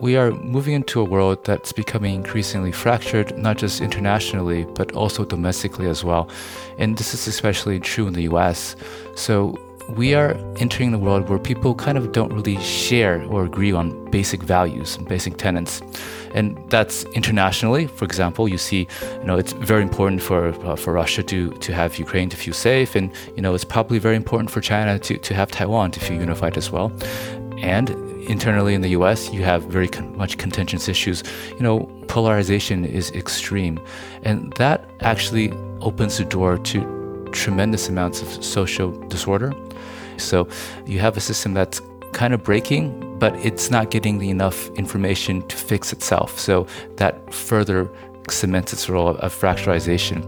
we are moving into a world that's becoming increasingly fractured, not just internationally, but also domestically as well. And this is especially true in the US. So we are entering the world where people kind of don't really share or agree on basic values and basic tenets. And that's internationally. For example, you see, you know, it's very important for uh, for Russia to to have Ukraine to feel safe, and you know, it's probably very important for China to to have Taiwan to feel unified as well. And internally in the US, you have very con- much contentious issues. You know, polarization is extreme. And that actually opens the door to tremendous amounts of social disorder. So you have a system that's kind of breaking, but it's not getting the enough information to fix itself. So that further cements its role of fracturization.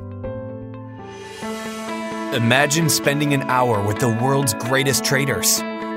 Imagine spending an hour with the world's greatest traders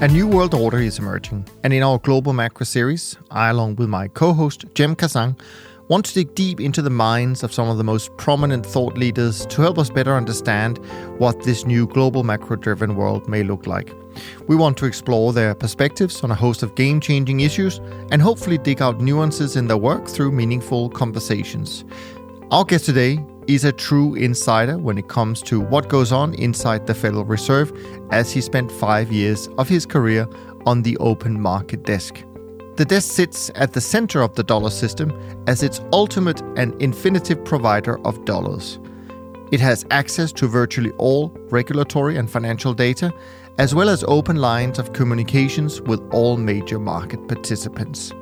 A new world order is emerging, and in our global macro series, I, along with my co host Cem Karsan, want to dig deep into the minds of some of the most prominent thought leaders to help us better understand what this new global macro driven world may look like. We want to explore their perspectives on a host of game changing issues and hopefully dig out nuances in their work through meaningful conversations. Our guest today is a true insider when it comes to what goes on inside the Federal Reserve, as he spent five years of his career on the open market desk. The desk sits at the center of the dollar system as its ultimate and infinitive provider of dollars. It has access to virtually all regulatory and financial data, as well as open lines of communications with all major market participants.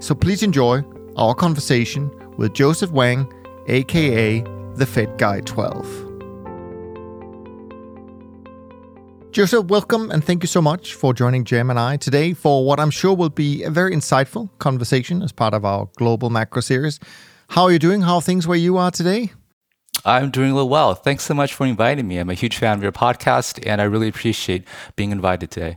So please enjoy our conversation with Joseph Wang, aka the Fed Guy 12. Joseph, welcome and thank you so much for joining Cem and I today for what I'm sure will be a very insightful conversation as part of our global macro series. How are you doing? How are things where you are today? I'm doing real well. Thanks so much for inviting me. I'm a huge fan of your podcast and I really appreciate being invited today.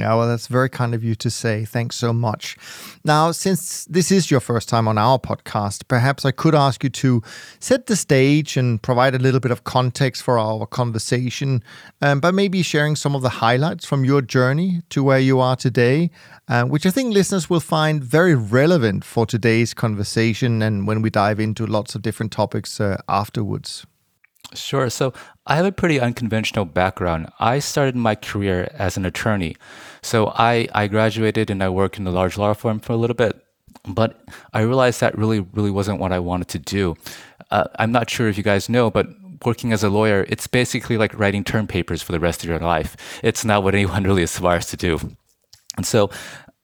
Yeah, well, that's very kind of you to say. Thanks so much. Now, since this is your first time on our podcast, perhaps I could ask you to set the stage and provide a little bit of context for our conversation um, by maybe sharing some of the highlights from your journey to where you are today, uh, which I think listeners will find very relevant for today's conversation and when we dive into lots of different topics uh, afterwards. Sure. So I have a pretty unconventional background. I started my career as an attorney. So I, I graduated and I worked in a large law firm for a little bit, but I realized that really, really wasn't what I wanted to do. Uh, I'm not sure if you guys know, but working as a lawyer, it's basically like writing term papers for the rest of your life. It's not what anyone really aspires to do. And so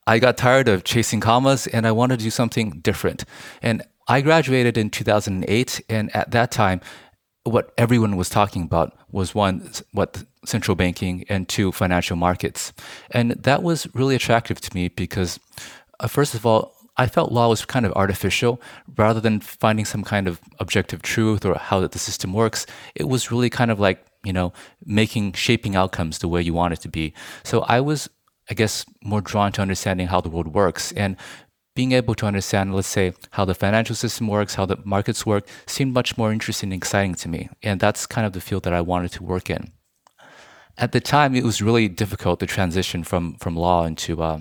I got tired of chasing commas and I wanted to do something different. And I graduated in 2008, and at that time, what everyone was talking about was one, what central banking, and two, financial markets. And that was really attractive to me because, uh, first of all, I felt law was kind of artificial rather than finding some kind of objective truth or how that the system works. It was really kind of like, you know, making, shaping outcomes the way you want it to be. So I was I guess, more drawn to understanding how the world works. And being able to understand, let's say, how the financial system works, how the markets work, seemed much more interesting and exciting to me. And that's kind of the field that I wanted to work in. At the time, it was really difficult to transition from, from law into, uh,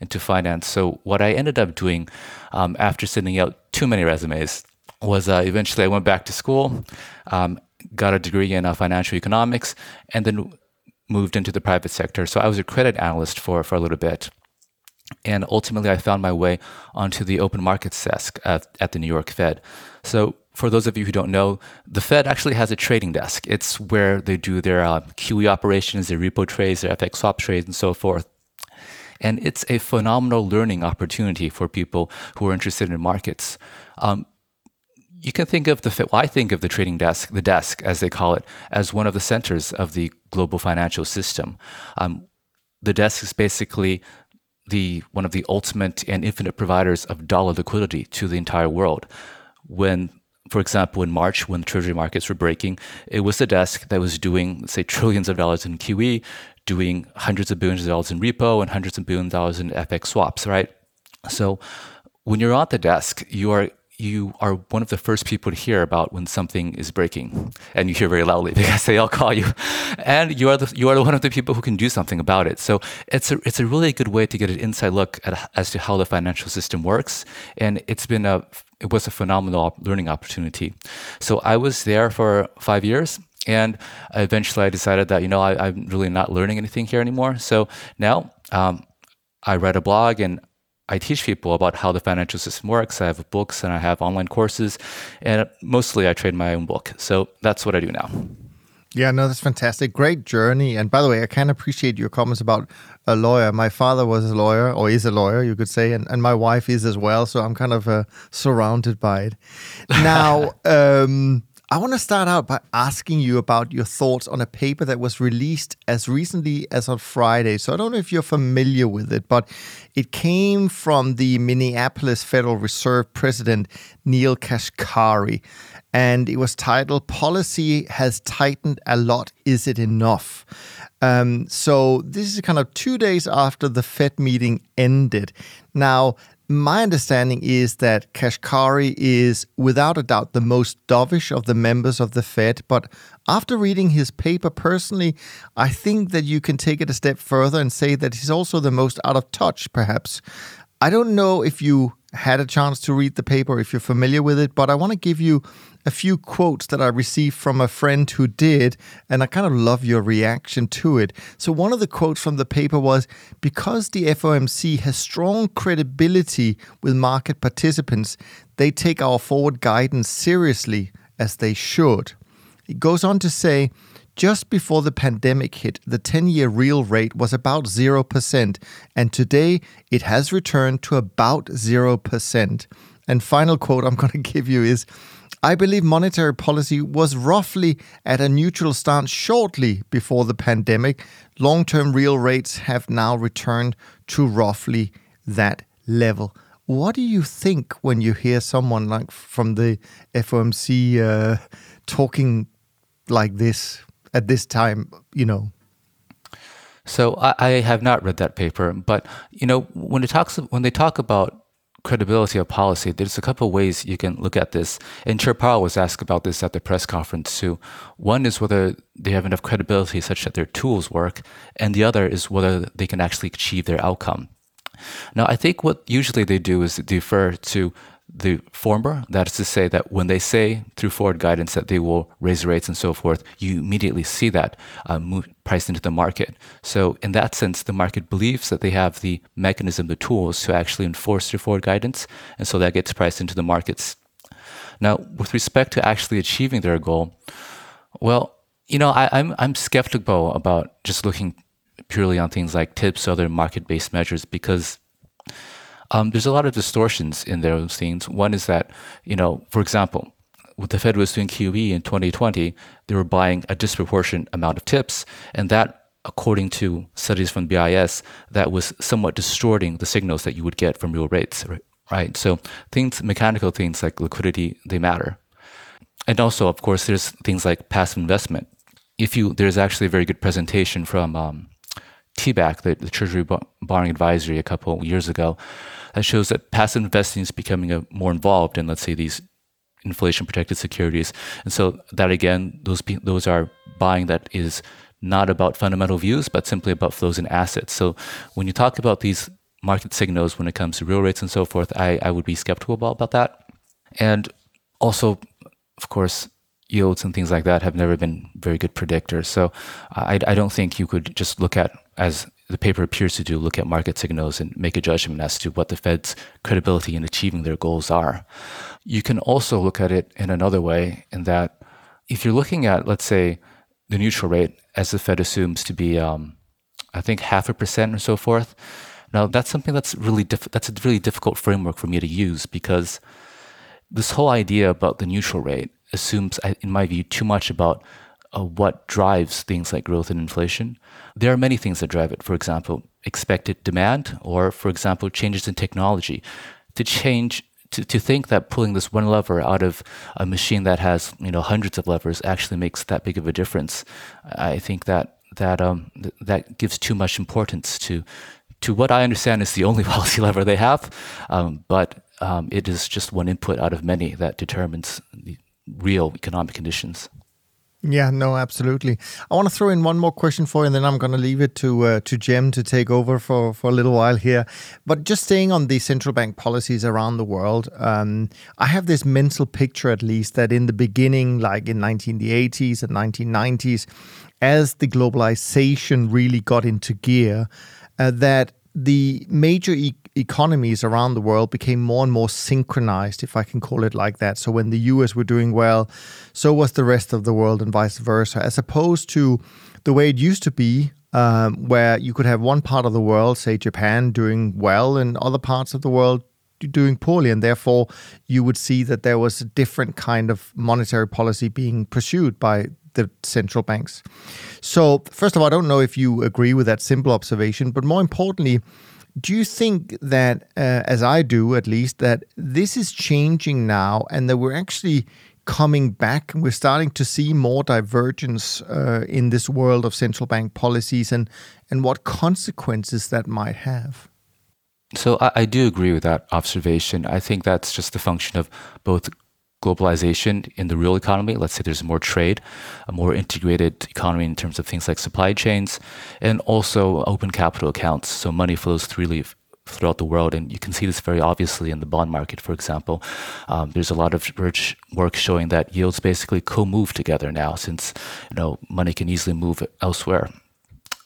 into finance. So, what I ended up doing um, after sending out too many resumes was uh, eventually I went back to school, um, got a degree in uh, financial economics, and then moved into the private sector. So, I was a credit analyst for, for a little bit. And ultimately, I found my way onto the open markets desk at, at the New York Fed. So for those of you who don't know, the Fed actually has a trading desk. It's where they do their uh, QE operations, their repo trades, their FX swap trades, and so forth. And it's a phenomenal learning opportunity for people who are interested in markets. Um, you can think of the well, I think of the trading desk, the desk as they call it, as one of the centers of the global financial system. Um, the desk is basically the one of the ultimate and infinite providers of dollar liquidity to the entire world. When for example, in March when the treasury markets were breaking, it was the desk that was doing, say, trillions of dollars in QE, doing hundreds of billions of dollars in repo and hundreds of billions of dollars in FX swaps, right? So when you're at the desk, you are you are one of the first people to hear about when something is breaking, and you hear very loudly because they all call you, and you are the you are one of the people who can do something about it. So it's a it's a really good way to get an inside look at as to how the financial system works, and it's been a it was a phenomenal learning opportunity. So I was there for five years. And eventually I decided that, you know, I, am really not learning anything here anymore. So now um, I write a blog and I teach people about how the financial system works. I have books and I have online courses, and mostly I trade my own book. So that's what I do now. Yeah, no, that's fantastic. Great journey. And by the way, I can appreciate your comments about a lawyer. My father was a lawyer, or is a lawyer, you could say, and, and my wife is as well. So I'm kind of uh, surrounded by it. Now, um, I want to start out by asking you about your thoughts on a paper that was released as recently as on Friday. So I don't know if you're familiar with it, but it came from the Minneapolis Federal Reserve President Neel Kashkari. And it was titled Policy Has Tightened a Lot. Is It Enough? Um, so this is kind of two days after the Fed meeting ended. Now, my understanding is that Kashkari is without a doubt the most dovish of the members of the Fed. But after reading his paper personally, I think that you can take it a step further and say that he's also the most out of touch, perhaps. I don't know if you had a chance to read the paper, if you're familiar with it, but I want to give you a few quotes that I received from a friend who did, and I kind of love your reaction to it. So, one of the quotes from the paper was Because the FOMC has strong credibility with market participants, they take our forward guidance seriously, as they should. It goes on to say, just before the pandemic hit, the 10 year real rate was about 0%, and today it has returned to about 0%. And final quote I'm going to give you is I believe monetary policy was roughly at a neutral stance shortly before the pandemic. Long term real rates have now returned to roughly that level. What do you think when you hear someone like from the FOMC uh, talking like this at this time, you know? So I, I, have not read that paper, but you know when it talks when they talk about credibility of policy, there's a couple ways you can look at this. And Chair Powell was asked about this at the press conference too. One is whether they have enough credibility such that their tools work, and the other is whether they can actually achieve their outcome. Now, I think what usually they do is defer to the former. That is to say that when they say through forward guidance that they will raise rates and so forth, you immediately see that uh, move, priced into the market. So in that sense, the market believes that they have the mechanism, the tools to actually enforce their forward guidance, and so that gets priced into the markets. Now, with respect to actually achieving their goal, well, you know, I, I'm I'm skeptical about just looking purely on things like tips other market-based measures because um, there's a lot of distortions in those things. One is that, you know, for example, what the Fed was doing QE in 2020, they were buying a disproportionate amount of tips, and that, according to studies from BIS, that was somewhat distorting the signals that you would get from real rates, right? So things, mechanical things like liquidity, they matter. And also, of course, there's things like passive investment. If you, there's actually a very good presentation from um, TBAC, the, the Treasury Borrowing Advisory, a couple years ago, that shows that passive investing is becoming a, more involved in, let's say, these inflation protected securities. And so that again, those those are buying that is not about fundamental views, but simply about flows in assets. So when you talk about these market signals when it comes to real rates and so forth, I, I would be skeptical about, about that. And also, of course, yields and things like that have never been very good predictors. So I, I don't think you could just look at as the paper appears to do, look at market signals and make a judgment as to what the Fed's credibility in achieving their goals are. you can also look at it in another way, in that if you're looking at, let's say, the neutral rate, as the Fed assumes to be, um, I think, half a percent or so forth. Now, that's something that's really diff- that's a really difficult framework for me to use because this whole idea about the neutral rate assumes, in my view, too much about uh, what drives things like growth and inflation. There are many things that drive it. For example, expected demand, or for example, changes in technology. To change, to, to think that pulling this one lever out of a machine that has you know hundreds of levers actually makes that big of a difference. I think that that um, th- that gives too much importance to to what I understand is the only policy lever they have, um, but um, it is just one input out of many that determines the real economic conditions. Yeah, no, absolutely. I want to throw in one more question for you, and then I'm going to leave it to uh, to Cem to take over for, for a little while here. But just staying on the central bank policies around the world, um, I have this mental picture, at least, that in the beginning, like in 1980s and 1990s, as the globalization really got into gear, uh, that the major e- economies around the world became more and more synchronized, if I can call it like that. So when the US were doing well, so was the rest of the world, and vice versa, as opposed to the way it used to be. Um, where you could have one part of the world, say Japan, doing well, and other parts of the world doing poorly, and therefore you would see that there was a different kind of monetary policy being pursued by the central banks. So, first of all, I don't know if you agree with that simple observation, but more importantly, do you think that, uh, as I do at least, that this is changing now and that we're actually coming back and we're starting to see more divergence uh, in this world of central bank policies and, and what consequences that might have? So I, I, do agree with that observation. I think that's just a function of both globalization in the real economy. Let's say there's more trade, a more integrated economy in terms of things like supply chains, and also open capital accounts. So money flows freely throughout the world, and you can see this very obviously in the bond market, for example. Um, there's a lot of work showing that yields basically co-move together now, since you know money can easily move elsewhere.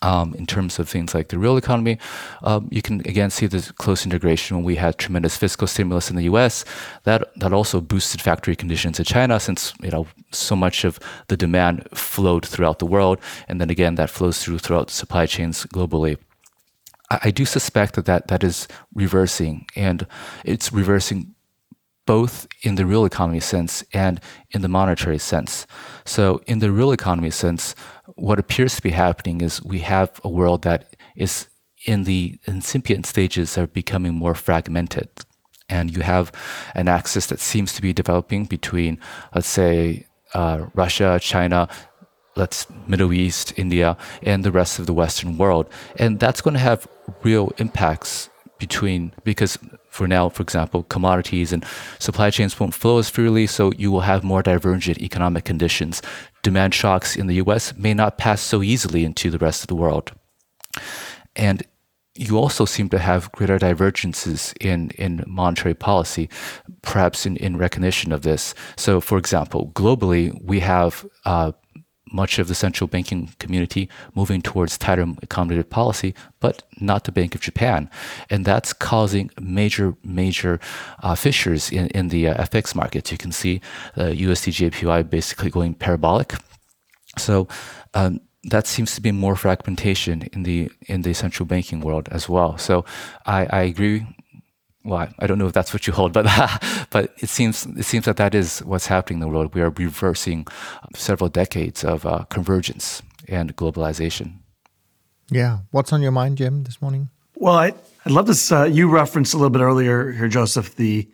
Um, in terms of things like the real economy, um, you can again see the close integration when we had tremendous fiscal stimulus in the U.S. That that also boosted factory conditions in China, since you know so much of the demand flowed throughout the world, and then again that flows through throughout supply chains globally. I, I do suspect that, that that is reversing, and it's reversing both in the real economy sense and in the monetary sense. So, in the real economy sense, what appears to be happening is we have a world that is in the incipient stages of becoming more fragmented. And you have an axis that seems to be developing between, let's say, uh, Russia, China, let's Middle East, India, and the rest of the Western world. And that's going to have real impacts between because for now, for example, commodities and supply chains won't flow as freely, so you will have more divergent economic conditions. Demand shocks in the US may not pass so easily into the rest of the world. And you also seem to have greater divergences in, in monetary policy, perhaps in, in recognition of this. So, for example, globally, we have uh, much of the central banking community moving towards tighter accommodative policy, but not the Bank of Japan. And that's causing major, major uh, fissures in, in the uh, FX markets. You can see the uh, USD JPY basically going parabolic. So um, that seems to be more fragmentation in the in the central banking world as well. So I, I agree well, I don't know if that's what you hold, but but it seems it seems that that is what's happening in the world. We are reversing several decades of uh, convergence and globalization. Yeah, what's on your mind, Jim, this morning? Well, I, would love to. Uh, you referenced a little bit earlier here, Joseph, the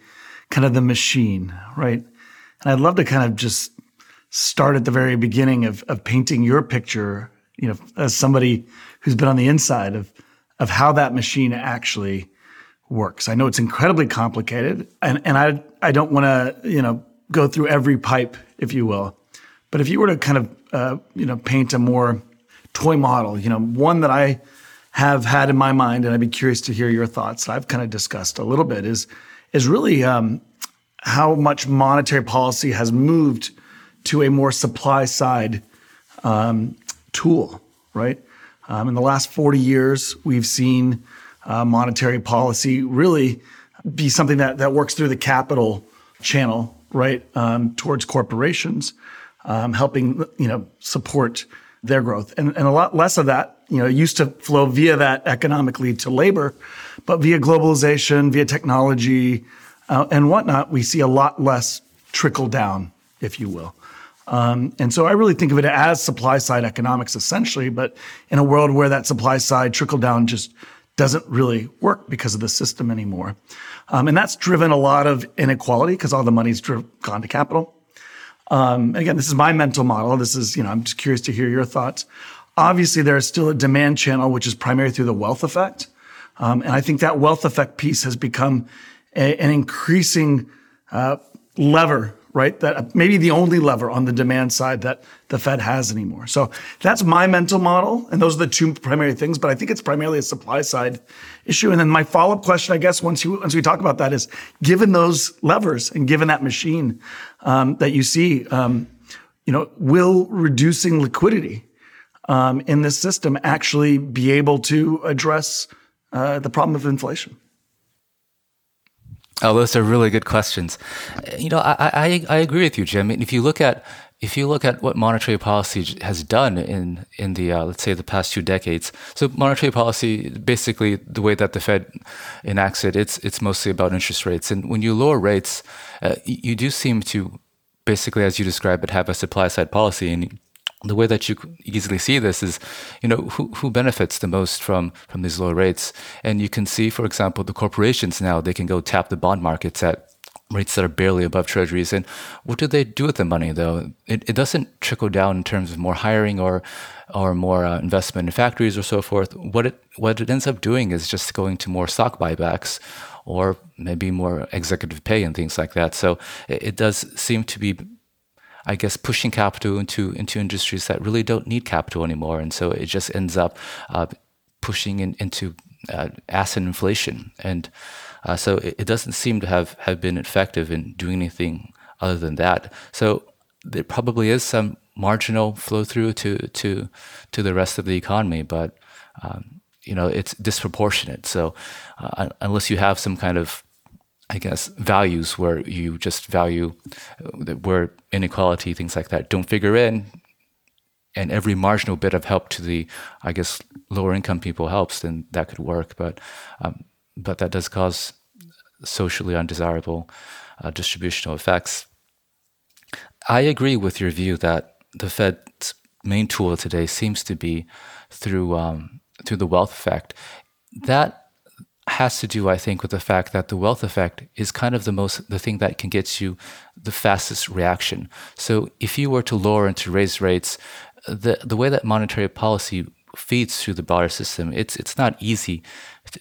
kind of the machine, right? And I'd love to kind of just start at the very beginning of of painting your picture, you know, as somebody who's been on the inside of of how that machine actually works. I know it's incredibly complicated, and, and I, I don't want to, you know, go through every pipe, if you will. But if you were to kind of, uh, you know, paint a more toy model, you know, one that I have had in my mind, and I'd be curious to hear your thoughts. I've kind of discussed a little bit is is really um, how much monetary policy has moved to a more supply side um, tool, right? Um, in the last 40 years, we've seen uh, monetary policy really be something that, that works through the capital channel, right, um, towards corporations, um, helping you know support their growth, and and a lot less of that, you know, used to flow via that economically to labor, but via globalization, via technology, uh, and whatnot, we see a lot less trickle down, if you will. Um, and so I really think of it as supply side economics essentially, but in a world where that supply side trickle down just doesn't really work because of the system anymore. Um, and that's driven a lot of inequality because all the money's driv- gone to capital. Um, again, this is my mental model. This is, you know, I'm just curious to hear your thoughts. Obviously, there is still a demand channel, which is primarily through the wealth effect. Um, and I think that wealth effect piece has become a, an increasing uh, lever right? That maybe the only lever on the demand side that the Fed has anymore. So that's my mental model. And those are the two primary things, but I think it's primarily a supply side issue. And then my follow up question, I guess, once you, once we talk about that is given those levers and given that machine, um, that you see, um, you know, will reducing liquidity, um, in this system actually be able to address, uh, the problem of inflation? Oh, those are really good questions. You know, I, I, I agree with you, Jim. If you look at if you look at what monetary policy has done in in the uh, let's say the past two decades, so monetary policy basically the way that the Fed enacts it, it's it's mostly about interest rates. And when you lower rates, uh, you do seem to basically, as you describe it, have a supply side policy, and the way that you easily see this is, you know, who, who benefits the most from from these low rates? And you can see, for example, the corporations now they can go tap the bond markets at rates that are barely above treasuries. And what do they do with the money though? It, it doesn't trickle down in terms of more hiring or or more uh, investment in factories or so forth. What it what it ends up doing is just going to more stock buybacks or maybe more executive pay and things like that. So it, it does seem to be I guess, pushing capital into into industries that really don't need capital anymore, and so it just ends up uh, pushing in, into uh, asset inflation, and uh, so it, it, doesn't seem to have have been effective in doing anything other than that. So there probably is some marginal flow through to to to the rest of the economy, but um, you know it's disproportionate. So uh, unless you have some kind of I guess, values where you just value uh, where inequality, things like that, don't figure in, and every marginal bit of help to the, I guess, lower income people helps, then that could work. But, um, but that does cause socially undesirable uh, distributional effects. I agree with your view that the Fed's main tool today seems to be through um, through the wealth effect. That has to do, I think, with the fact that the wealth effect is kind of the most the thing that can get you the fastest reaction. So if you were to lower and to raise rates, the the way that monetary policy feeds through the broader system, it's it's not easy.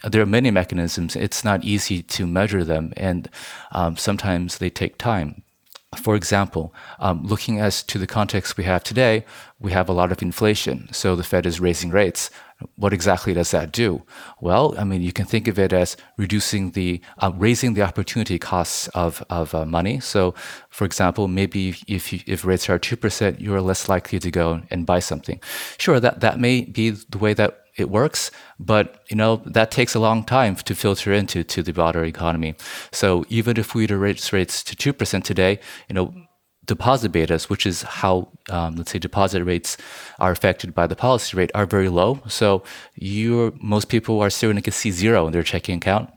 There are many mechanisms. It's not easy to measure them, and um, sometimes they take time. For example, um, looking as to the context we have today, we have a lot of inflation. So the Fed is raising rates. What exactly does that do? Well, I mean, you can think of it as reducing the, uh, raising the opportunity costs of, of uh, money. So, for example, maybe if, you, if rates are 2%, you're less likely to go and buy something. Sure, that, that may be the way that it works, but you know that takes a long time to filter into to the broader economy. So even if we raise rates to two percent today, you know deposit betas, which is how um, let's say deposit rates are affected by the policy rate, are very low. So you most people are still going to see zero in their checking account.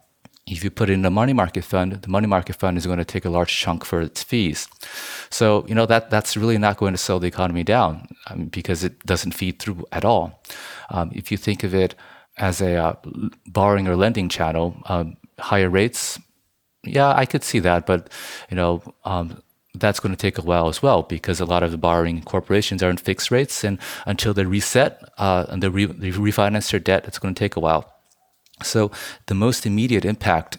If you put in a money market fund, the money market fund is going to take a large chunk for its fees. So you know that that's really not going to slow the economy down mean, because it doesn't feed through at all. Um, if you think of it as a uh, borrowing or lending channel, um, higher rates, yeah, I could see that, but you know, um, that's going to take a while as well because a lot of the borrowing corporations are in fixed rates, and until they reset uh, and they, re- they refinance their debt, it's going to take a while. So the most immediate impact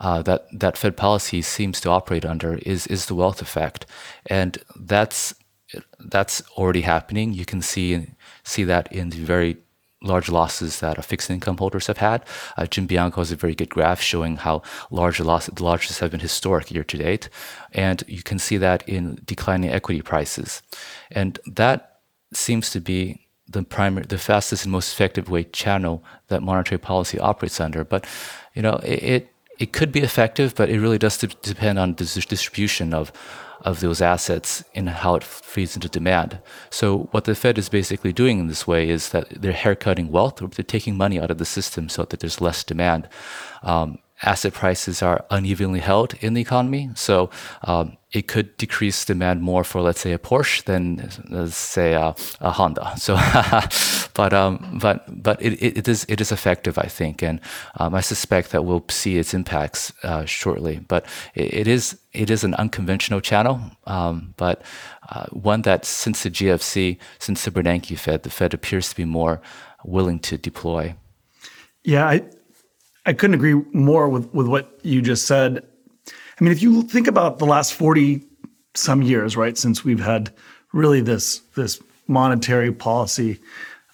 uh, that that Fed policy seems to operate under is is the wealth effect, and that's that's already happening. You can see see that in the very large losses that fixed income holders have had. Uh, Jim Bianco has a very good graph showing how large loss, the losses have been historic year to date. And you can see that in declining equity prices. And that seems to be the primary, the fastest and most effective way channel that monetary policy operates under. But, you know, it, it it could be effective, but it really does depend on the distribution of of those assets and how it feeds into demand. So what the Fed is basically doing in this way is that they're haircutting wealth, or they're taking money out of the system so that there's less demand. Um, asset prices are unevenly held in the economy. So um, it could decrease demand more for, let's say, a Porsche than, let's say, a, a Honda. So, but um, but but it, it is it is effective, I think, and um, I suspect that we'll see its impacts uh, shortly. But it, is it is an unconventional channel, um, but uh, one that since the GFC, since the Bernanke Fed, the Fed appears to be more willing to deploy. Yeah, I, I couldn't agree more with, with what you just said. I mean, if you think about the last 40 some years, right, since we've had really this, this monetary policy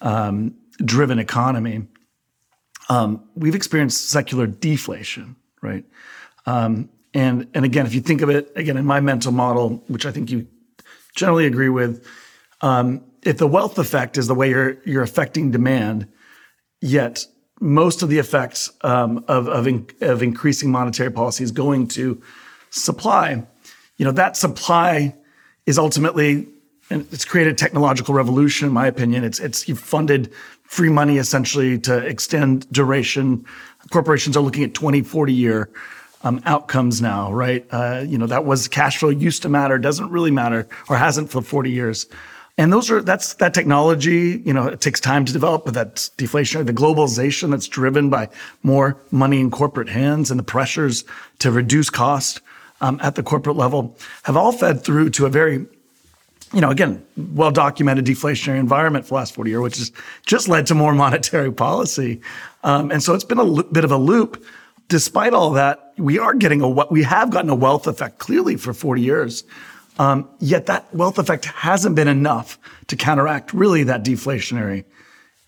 um, driven economy, um, we've experienced secular deflation, right? Um, and, and again, if you think of it, again, in my mental model, which I think you generally agree with, um, if the wealth effect is the way you're, you're affecting demand, yet most of the effects um, of of, in, of increasing monetary policy is going to supply. You know that supply is ultimately and it's created a technological revolution. In my opinion, it's it's you've funded free money essentially to extend duration. Corporations are looking at 20, 40 year um, outcomes now, right? Uh, you know that was cash flow used to matter, doesn't really matter, or hasn't for 40 years. And those are that's that technology, you know, it takes time to develop, but that's deflationary. The globalization that's driven by more money in corporate hands and the pressures to reduce cost um, at the corporate level have all fed through to a very you know, again, well documented deflationary environment for the last 40 years, which has just led to more monetary policy. Um, and so it's been a bit of a loop. Despite all that, we are getting a, we have gotten a wealth effect clearly for 40 years. Um, yet that wealth effect hasn't been enough to counteract really that deflationary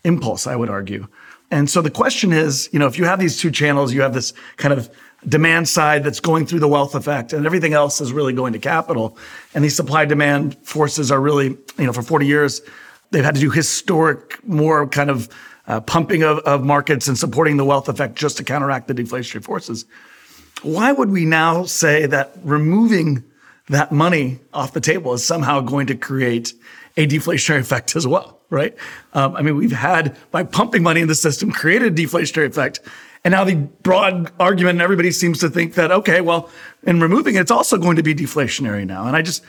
impulse, I would argue. And so the question is, you know, if you have these two channels, you have this kind of demand side that's going through the wealth effect and everything else is really going to capital. And these supply demand forces are really, you know, for 40 years, they've had to do historic, more kind of uh, pumping of, of markets and supporting the wealth effect just to counteract the deflationary forces. Why would we now say that removing that money off the table is somehow going to create a deflationary effect as well, right? Um, I mean, we've had, by pumping money in the system, created a deflationary effect. And now the broad argument, and everybody seems to think that, okay, well, in removing it, it's also going to be deflationary now. And I just,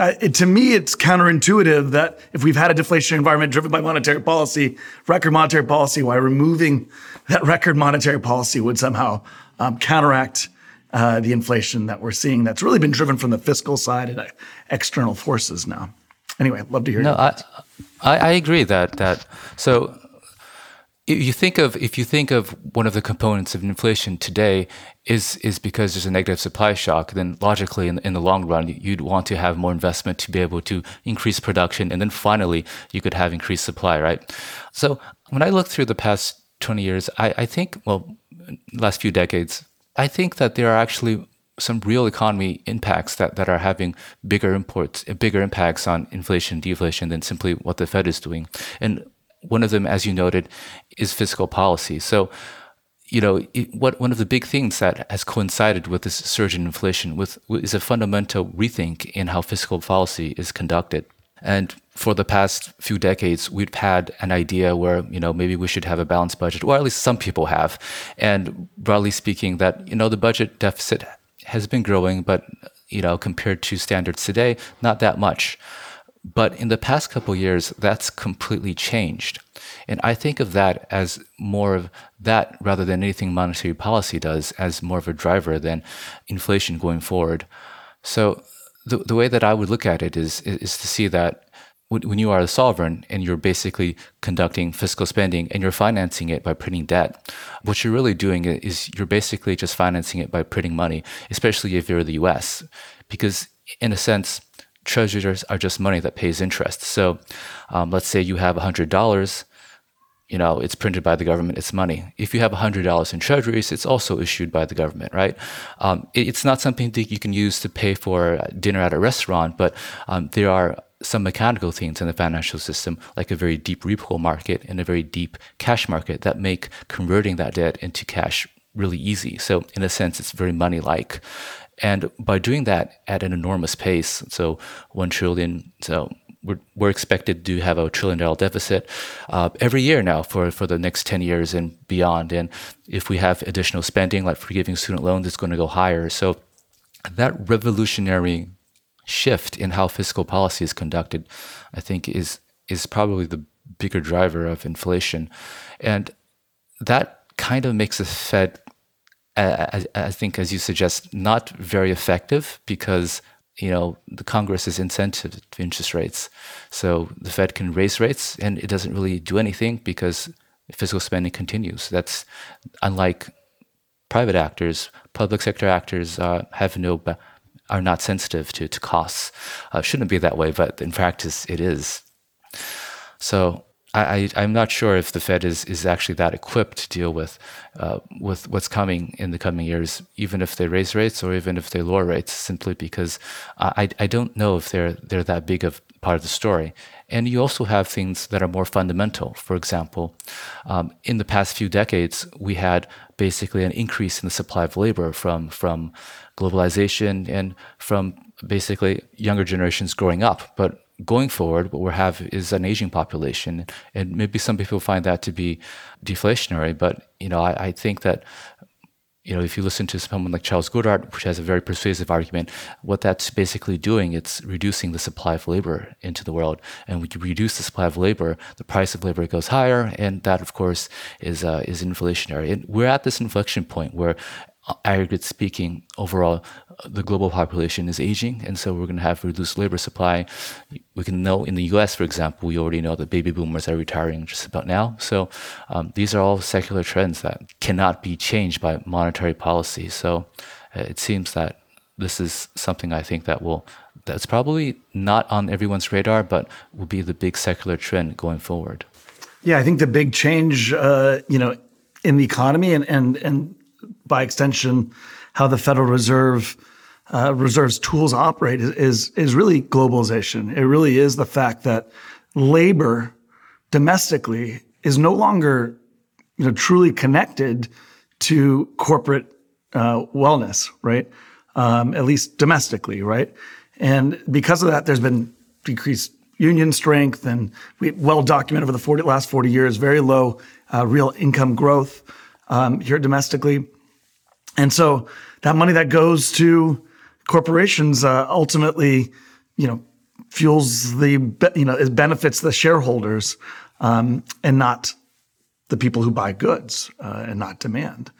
it, to me, it's counterintuitive that if we've had a deflationary environment driven by monetary policy, record monetary policy, why removing that record monetary policy would somehow um, counteract uh, the inflation that we're seeing that's really been driven from the fiscal side and uh, external forces now. Anyway, I'd love to hear. No, I, I, I agree that that so if you think of if you think of one of the components of inflation today is is because there's a negative supply shock, then logically in, in the long run you'd want to have more investment to be able to increase production, and then finally you could have increased supply, right? So when I look through the past 20 years, I, I think well, last few decades, I think that there are actually some real economy impacts that, that are having bigger imports, bigger impacts on inflation, deflation than simply what the Fed is doing. And one of them, as you noted, is fiscal policy. So, you know, it, what one of the big things that has coincided with this surge in inflation with is a fundamental rethink in how fiscal policy is conducted. And for the past few decades, we've had an idea where, you know, maybe we should have a balanced budget, or at least some people have. And broadly speaking, that, you know, the budget deficit has been growing, but, you know, compared to standards today, not that much. But in the past couple years, that's completely changed. And I think of that as more of that rather than anything monetary policy does, as more of a driver than inflation going forward. So the, the way that I would look at it is, is to see that when you are a sovereign and you're basically conducting fiscal spending and you're financing it by printing debt, what you're really doing is you're basically just financing it by printing money, especially if you're the US. Because in a sense, treasuries are just money that pays interest. So um, let's say you have $100 you know, it's printed by the government, it's money. If you have $100 in treasuries, it's also issued by the government, right? Um, it, it's not something that you can use to pay for dinner at a restaurant, but um, there are some mechanical things in the financial system, like a very deep repo market and a very deep cash market, that make converting that debt into cash really easy. So in a sense, it's very money-like. And by doing that at an enormous pace, so one trillion, so we're, we're expected to have a trillion dollar deficit uh, every year now for, for the next 10 years and beyond. And if we have additional spending, like forgiving student loans, it's going to go higher. So that revolutionary shift in how fiscal policy is conducted, I think, is is probably the bigger driver of inflation, and that kind of makes the Fed, I, I think, as you suggest, not very effective because you know the Congress is incentive to interest rates, so the Fed can raise rates and it doesn't really do anything because fiscal spending continues. That's unlike private actors, public sector actors uh, have no are not sensitive to, to costs. Uh, shouldn't be that way, but in practice it is. So I, am not sure if the Fed is, is actually that equipped to deal with uh, with what's coming in the coming years, even if they raise rates or even if they lower rates, simply because I, I don't know if they're they're that big of part of the story. And you also have things that are more fundamental. For example, um, in the past few decades, we had basically an increase in the supply of labor from from globalization and from basically younger generations growing up. But going forward, what we have is an aging population, and maybe some people find that to be deflationary. But you know, I, I think that you know, if you listen to someone like Charles Goodhart, which has a very persuasive argument, what that's basically doing, it's reducing the supply of labor into the world. And when you reduce the supply of labor, the price of labor goes higher, and that, of course, is uh, is inflationary. And we're at this inflection point where aggregate speaking, overall, the global population is aging, and so we're going to have reduced labor supply. We can know in the U.S., for example, we already know that baby boomers are retiring just about now. So um, these are all secular trends that cannot be changed by monetary policy. So uh, it seems that this is something I think that will that's probably not on everyone's radar, but will be the big secular trend going forward. Yeah, I think the big change, uh, you know, in the economy and and and by extension, how the Federal Reserve uh, Reserve's tools operate is, is, is really globalization. It really is the fact that labor domestically is no longer you know truly connected to corporate uh, wellness, right? Um, at least domestically, right? And because of that, there's been decreased union strength and we, well documented over the 40, last 40 years, very low uh, real income growth um, here domestically. And so that money that goes to corporations uh, ultimately, you know, fuels the you know it benefits the shareholders um, and not the people who buy goods uh, and not demand.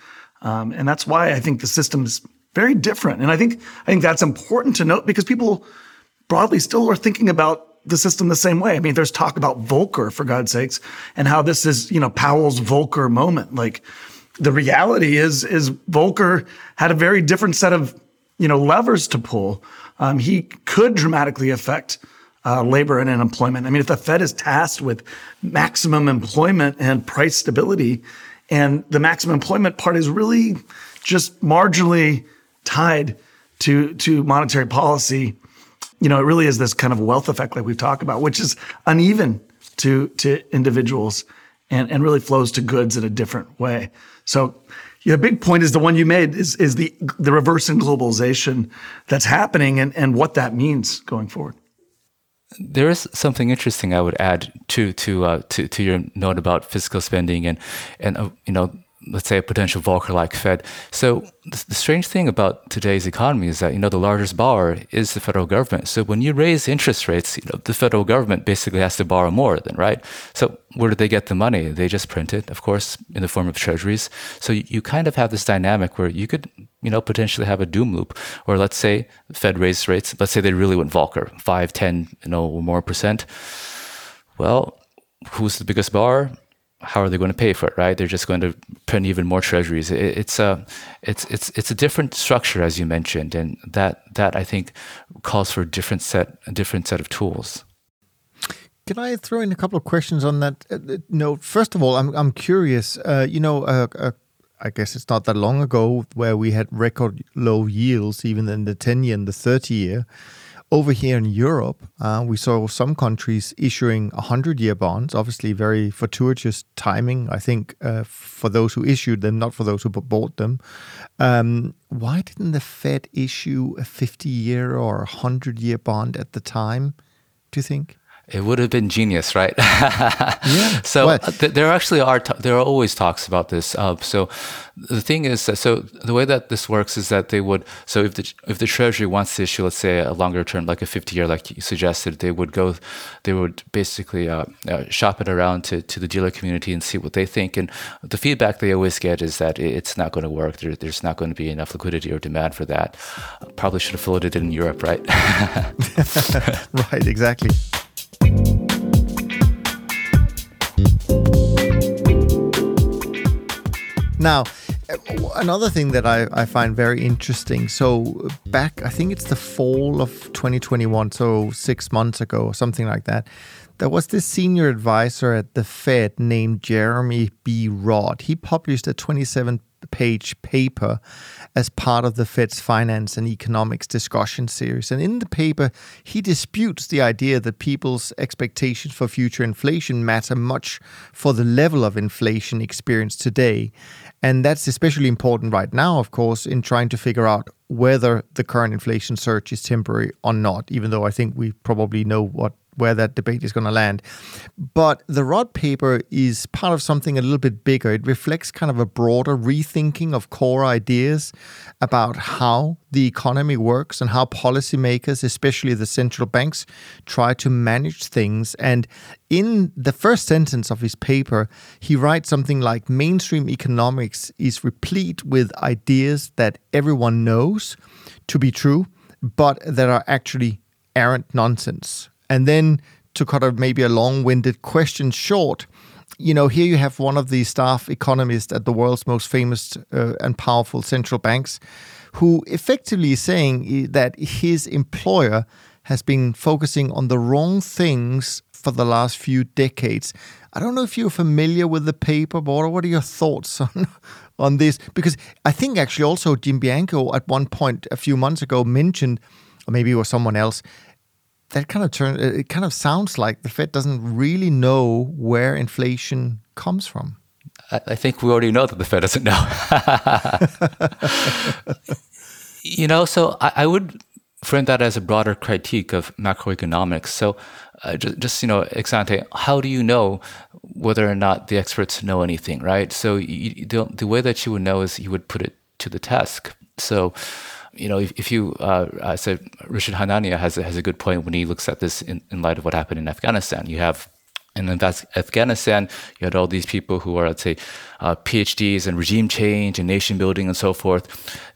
Um, and that's why I think the system is very different. And I think I think that's important to note because people broadly still are thinking about the system the same way. I mean, there's talk about Volcker for God's sakes, and how this is you know Powell's Volcker moment, like the reality is is Volcker had a very different set of you know levers to pull. Um, he could dramatically affect uh, labor and unemployment. I mean, if the Fed is tasked with maximum employment and price stability, and the maximum employment part is really just marginally tied to to monetary policy, you know, it really is this kind of wealth effect like we've talked about, which is uneven to to individuals and, and really flows to goods in a different way. So the big point is the one you made is, is the, the reverse in globalization that's happening and, and what that means going forward. There is something interesting I would add to to uh, to, to your note about fiscal spending and and uh, you know let's say a potential Volcker-like Fed. So the, strange thing about today's economy is that you know the largest borrower is the federal government. So when you raise interest rates, you know the federal government basically has to borrow more than right. So where do they get the money? They just print it, of course, in the form of treasuries. So you, you kind of have this dynamic where you could you know potentially have a doom loop. Or let's say Fed raised rates. Let's say they really went Volcker, five, ten, you know, or more percent. Well, who's the biggest borrower? How are they going to pay for it? Right? They're just going to print even more treasuries. It, it's a, it's it's it's a different structure, as you mentioned, and that that I think calls for a different set a different set of tools. Can I throw in a couple of questions on that? Uh, uh no, first of all, I'm I'm curious. Uh, you know, uh, uh, I guess it's not that long ago where we had record low yields, even in the ten year and the thirty year. Over here in Europe, uh, we saw some countries issuing 100 year bonds, obviously, very fortuitous timing, I think, uh, for those who issued them, not for those who bought them. Um, why didn't the Fed issue a 50 year or 100 year bond at the time, do you think? It would have been genius, right? yeah. So well, th- there actually are t- there are always talks about this. Uh, so the thing is that so the way that this works is that they would so if the if the Treasury wants to issue, let's say a longer term, like a fifty year, like you suggested, they would go, they would basically uh, uh, shop it around to, to the dealer community and see what they think. And the feedback they always get is that it's not going to work. There, there's not going to be enough liquidity or demand for that. Probably should have floated it in Europe, right? right. Exactly. Now, eh, another thing that I, I find very interesting. So, back, I think it's the fall of 2021, so six months ago, or something like that, there was this senior advisor at the Fed named Jeremy B. Rudd. He published a 27 page paper as part of the Fed's finance and economics discussion series. And in the paper, he disputes the idea that people's expectations for future inflation matter much for the level of inflation experienced today. And that's especially important right now, of course, in trying to figure out whether the current inflation surge is temporary or not, even though I think we probably know what where that debate is going to land. But the Rudd paper is part of something a little bit bigger. It reflects kind of a broader rethinking of core ideas about how the economy works and how policymakers, especially the central banks, try to manage things. And in the first sentence of his paper, he writes something like mainstream economics is replete with ideas that everyone knows to be true, but that are actually errant nonsense. And then to cut a maybe a long-winded question short, you know, here you have one of the staff economists at the world's most famous uh, and powerful central banks, who effectively is saying that his employer has been focusing on the wrong things for the last few decades. I don't know if you're familiar with the paper, but what are your thoughts on on this? Because I think actually also Jim Bianco at one point a few months ago mentioned, or maybe it was someone else, that kind of turn it kind of sounds like the Fed doesn't really know where inflation comes from. I think we already know that the Fed doesn't know. you know, so I, I, would frame that as a broader critique of macroeconomics. So, uh, just, just, you know, exante, how do you know whether or not the experts know anything, right? So, you, the, the way that you would know is you would put it to the test. So, you know, if, if you, uh, I said Richard Hanania has a, has a good point when he looks at this in, in light of what happened in Afghanistan. You have in Afghanistan, you had all these people who are, let's say, uh, PhDs in regime change and nation building and so forth.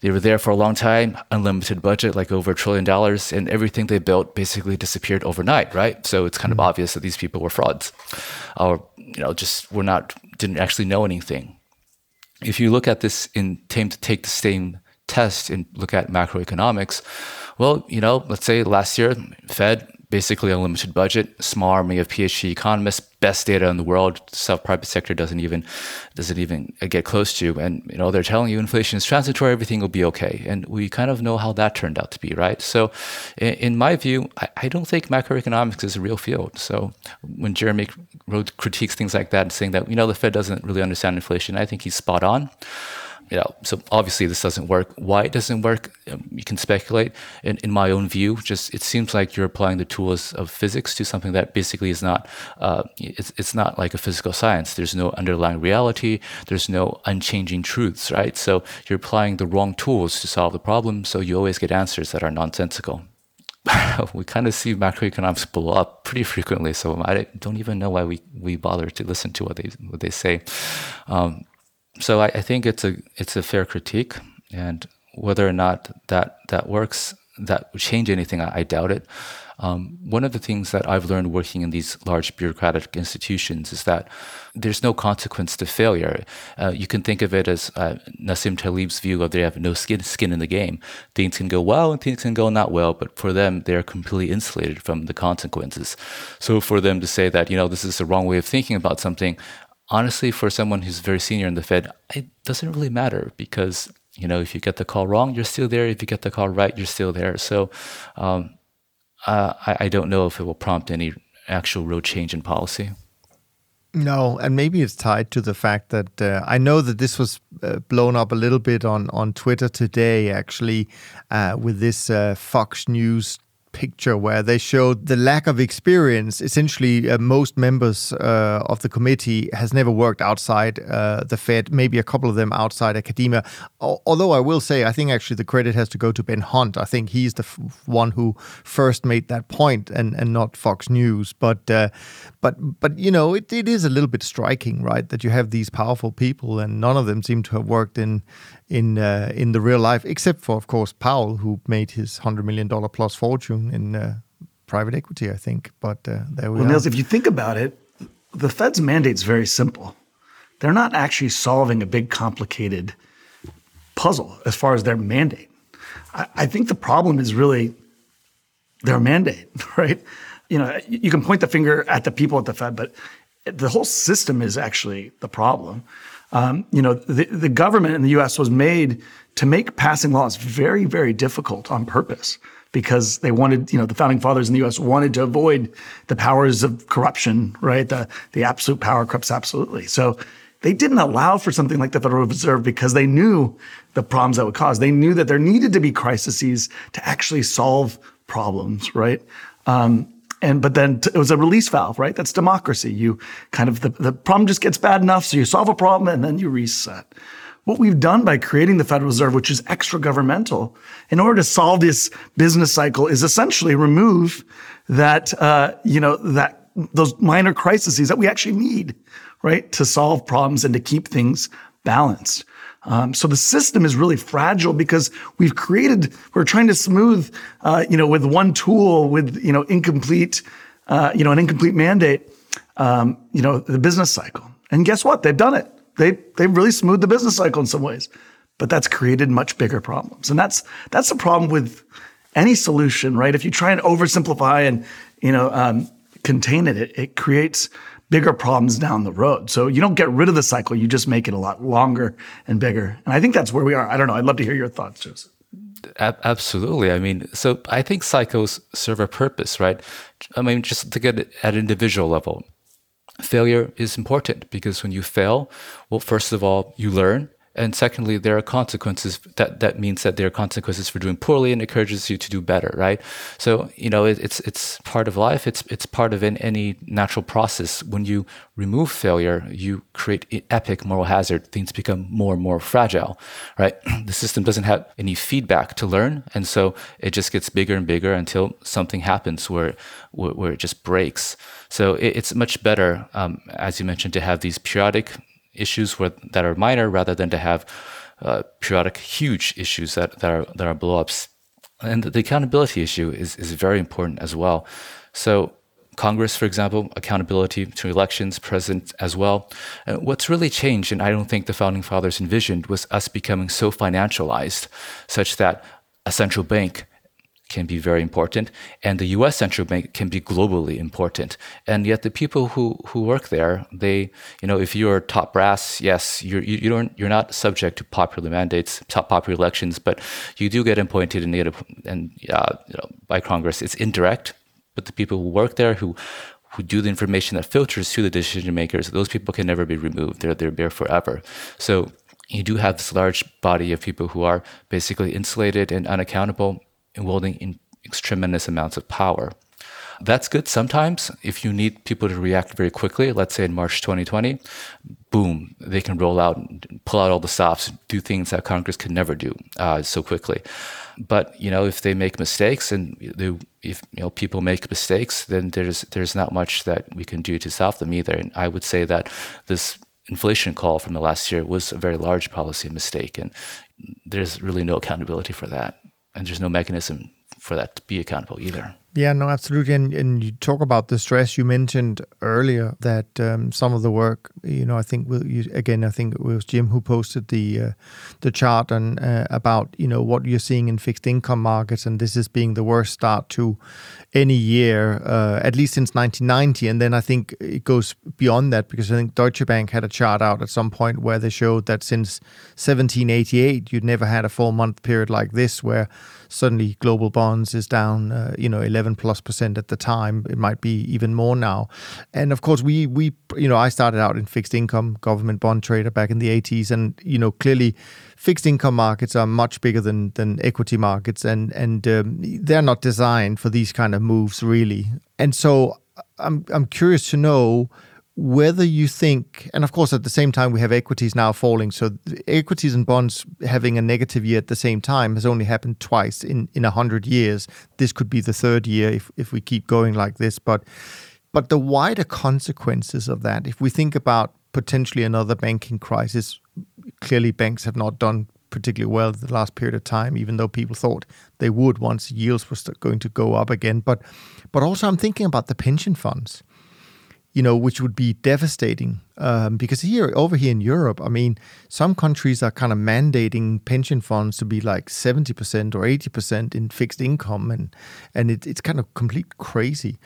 They were there for a long time, unlimited budget, like over a trillion dollars, and everything they built basically disappeared overnight, right? So it's kind mm-hmm. of obvious that these people were frauds, or you know, just were not didn't actually know anything. If you look at this in to take the same test and look at macroeconomics, well, you know, let's say last year, Fed basically unlimited budget, small army of PhD economists, best data in the world. Self private sector doesn't even doesn't even uh, get close to, and you know they're telling you inflation is transitory, everything will be okay, and we kind of know how that turned out to be, right? So, in, my view, I, I, don't think macroeconomics is a real field. So when Jeremy Rudd critiques things like that, saying that you know the Fed doesn't really understand inflation, I think he's spot on you know, so obviously this doesn't work. Why it doesn't work, um, you can speculate. In, in my own view, just it seems like you're applying the tools of physics to something that basically is not. Uh, it's it's not like a physical science. There's no underlying reality. There's no unchanging truths, right? So you're applying the wrong tools to solve the problem. So you always get answers that are nonsensical. we kind of see macroeconomics blow up pretty frequently. So I don't even know why we, we bother to listen to what they what they say. Um, so I, I, think it's a it's a fair critique, and whether or not that that works, that would change anything, I, I doubt it. Um, one of the things that I've learned working in these large bureaucratic institutions is that there's no consequence to failure. Uh, you can think of it as uh, Nassim Taleb's view of they have no skin, skin in the game. Things can go well and things can go not well, but for them, they're completely insulated from the consequences. So for them to say that, you know, this is the wrong way of thinking about something, honestly, for someone who's very senior in the Fed, it doesn't really matter because you know if you get the call wrong, you're still there. If you get the call right, you're still there. So um, uh, I, I don't know if it will prompt any actual real change in policy. No, and maybe it's tied to the fact that uh, I know that this was uh, blown up a little bit on on Twitter today, actually, uh, with this uh, Fox News picture where they showed the lack of experience. Essentially, uh, most members uh, of the committee has never worked outside uh, the Fed. Maybe a couple of them outside academia. although I will say, I think actually the credit has to go to Ben Hunt. I think he's the one who first made that point, and and not Fox News. But uh, but but you know, it, it is a little bit striking, right, that you have these powerful people, and none of them seem to have worked in in uh, in the real life, except for of course Powell, who made his hundred million dollar plus fortune in uh, private equity, I think. But uh, there we well, are. Niels, if you think about it, the Fed's mandate is very simple. They're not actually solving a big, complicated puzzle as far as their mandate. I, I think the problem is really their mandate, right? You know, you can point the finger at the people at the Fed, but the whole system is actually the problem. Um, you know, the, the government in the US was made to make passing laws very, very difficult on purpose because they wanted, you know, the founding fathers in the US wanted to avoid the powers of corruption, right? The, the absolute power corrupts absolutely. So they didn't allow for something like the Federal Reserve because they knew the problems that would cause. They knew that there needed to be crises to actually solve problems, right? Um, and but then t- it was a release valve, right? That's democracy. You kind of the, the problem just gets bad enough, so you solve a problem and then you reset. What we've done by creating the Federal Reserve, which is extra governmental, in order to solve this business cycle, is essentially remove that uh, you know that those minor crises that we actually need, right, to solve problems and to keep things balanced. Um, so the system is really fragile because we've created, we're trying to smooth, uh, you know, with one tool, with, you know, incomplete, uh, you know, an incomplete mandate, um, you know, the business cycle. And guess what? They've done it. They, they've really smoothed the business cycle in some ways, but that's created much bigger problems. And that's, that's the problem with any solution, right? If you try and oversimplify and, you know, um, contain it, it, it creates bigger problems down the road. So you don't get rid of the cycle, you just make it a lot longer and bigger. And I think that's where we are. I don't know. I'd love to hear your thoughts, Joseph. Absolutely. I mean, so I think cycles serve a purpose, right? I mean, just to get it at individual level, failure is important because when you fail, well, first of all, you learn and secondly, there are consequences. That that means that there are consequences for doing poorly, and encourages you to do better, right? So you know, it, it's it's part of life. It's it's part of any natural process. When you remove failure, you create epic moral hazard. Things become more and more fragile, right? The system doesn't have any feedback to learn, and so it just gets bigger and bigger until something happens where where, where it just breaks. So it, it's much better, um, as you mentioned, to have these periodic issues that are minor rather than to have uh, periodic huge issues that, that are that are blowups. And the accountability issue is, is very important as well. So Congress, for example, accountability to elections, present as well. Uh, what's really changed, and I don't think the founding fathers envisioned, was us becoming so financialized, such that a central bank can be very important, and the U.S. central bank can be globally important. And yet, the people who who work there, they, you know, if you're top brass, yes, you're you, you don't you're not subject to popular mandates, top popular elections, but you do get appointed and and uh, you know, by Congress. It's indirect, but the people who work there who who do the information that filters to the decision makers, those people can never be removed. They're they're there forever. So you do have this large body of people who are basically insulated and unaccountable wielding in tremendous amounts of power. That's good sometimes if you need people to react very quickly. Let's say in March 2020, boom, they can roll out, pull out all the stops, do things that Congress could never do uh, so quickly. But you know, if they make mistakes and they, if you know people make mistakes, then there's there's not much that we can do to stop them either. And I would say that this inflation call from the last year was a very large policy mistake, and there's really no accountability for that and there's no mechanism for that to be accountable either. Yeah, no, absolutely. And, and you talk about the stress you mentioned earlier that um, some of the work, you know, I think we'll, you, again, I think it was Jim who posted the uh, the chart and uh, about you know what you're seeing in fixed income markets, and this is being the worst start to any year, uh, at least since 1990. And then I think it goes beyond that because I think Deutsche Bank had a chart out at some point where they showed that since 1788, you'd never had a four month period like this where suddenly global bonds is down, uh, you know, 11 11 plus percent at the time. It might be even more now. And of course, we we you know I started out in fixed income, government bond trader back in the 80s, and you know clearly fixed income markets are much bigger than than equity markets, and and um, they're not designed for these kind of moves really. And so I'm I'm curious to know whether you think, and of course, at the same time, we have equities now falling. So equities and bonds having a negative year at the same time has only happened twice in in a hundred years. This could be the third year if if we keep going like this. But but the wider consequences of that, if we think about potentially another banking crisis, clearly banks have not done particularly well the last period of time, even though people thought they would once yields were going to go up again. But but also, I'm thinking about the pension funds you know, which would be devastating. Um, because here, over here in Europe, I mean, some countries are kind of mandating pension funds to be like 70% or 80% in fixed income, and, and it, it's kind of complete crazy.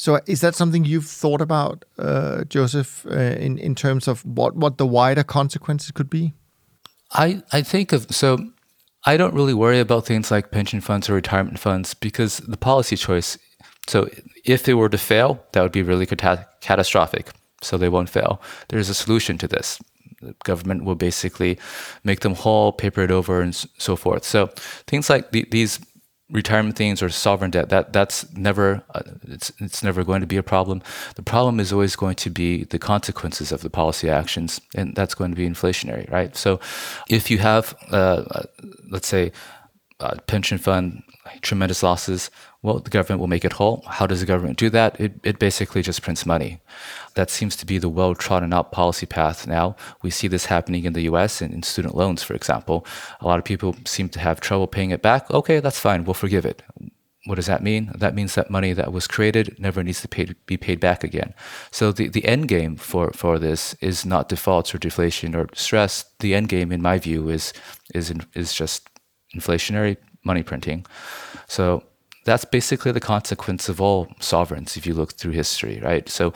So, is that something you've thought about, uh, Joseph, uh, in, in terms of what, what the wider consequences could be? I, I think of so I don't really worry about things like pension funds or retirement funds because the policy choice so if they were to fail, that would be really cata- catastrophic. So they won't fail. There's a solution to this. The government will basically make them whole, paper it over, and so forth. So things like the, these retirement things or sovereign debt that that's never uh, it's it's never going to be a problem. The problem is always going to be the consequences of the policy actions, and that's going to be inflationary, right? So if you have, uh, uh let's say, a pension fund tremendous losses, well, the government will make it whole. How does the government do that? It, it basically just prints money. That seems to be the well trodden out policy path now. We see this happening in the US in, in student loans, for example. A lot of people seem to have trouble paying it back. Okay, that's fine. We'll forgive it. What does that mean? That means that money that was created never needs to pay, be paid back again. So the, the end game for, for this is not defaults or deflation or stress. The end game, in my view, is is is just inflationary money printing. So that's basically the consequence of all sovereigns if you look through history, right? So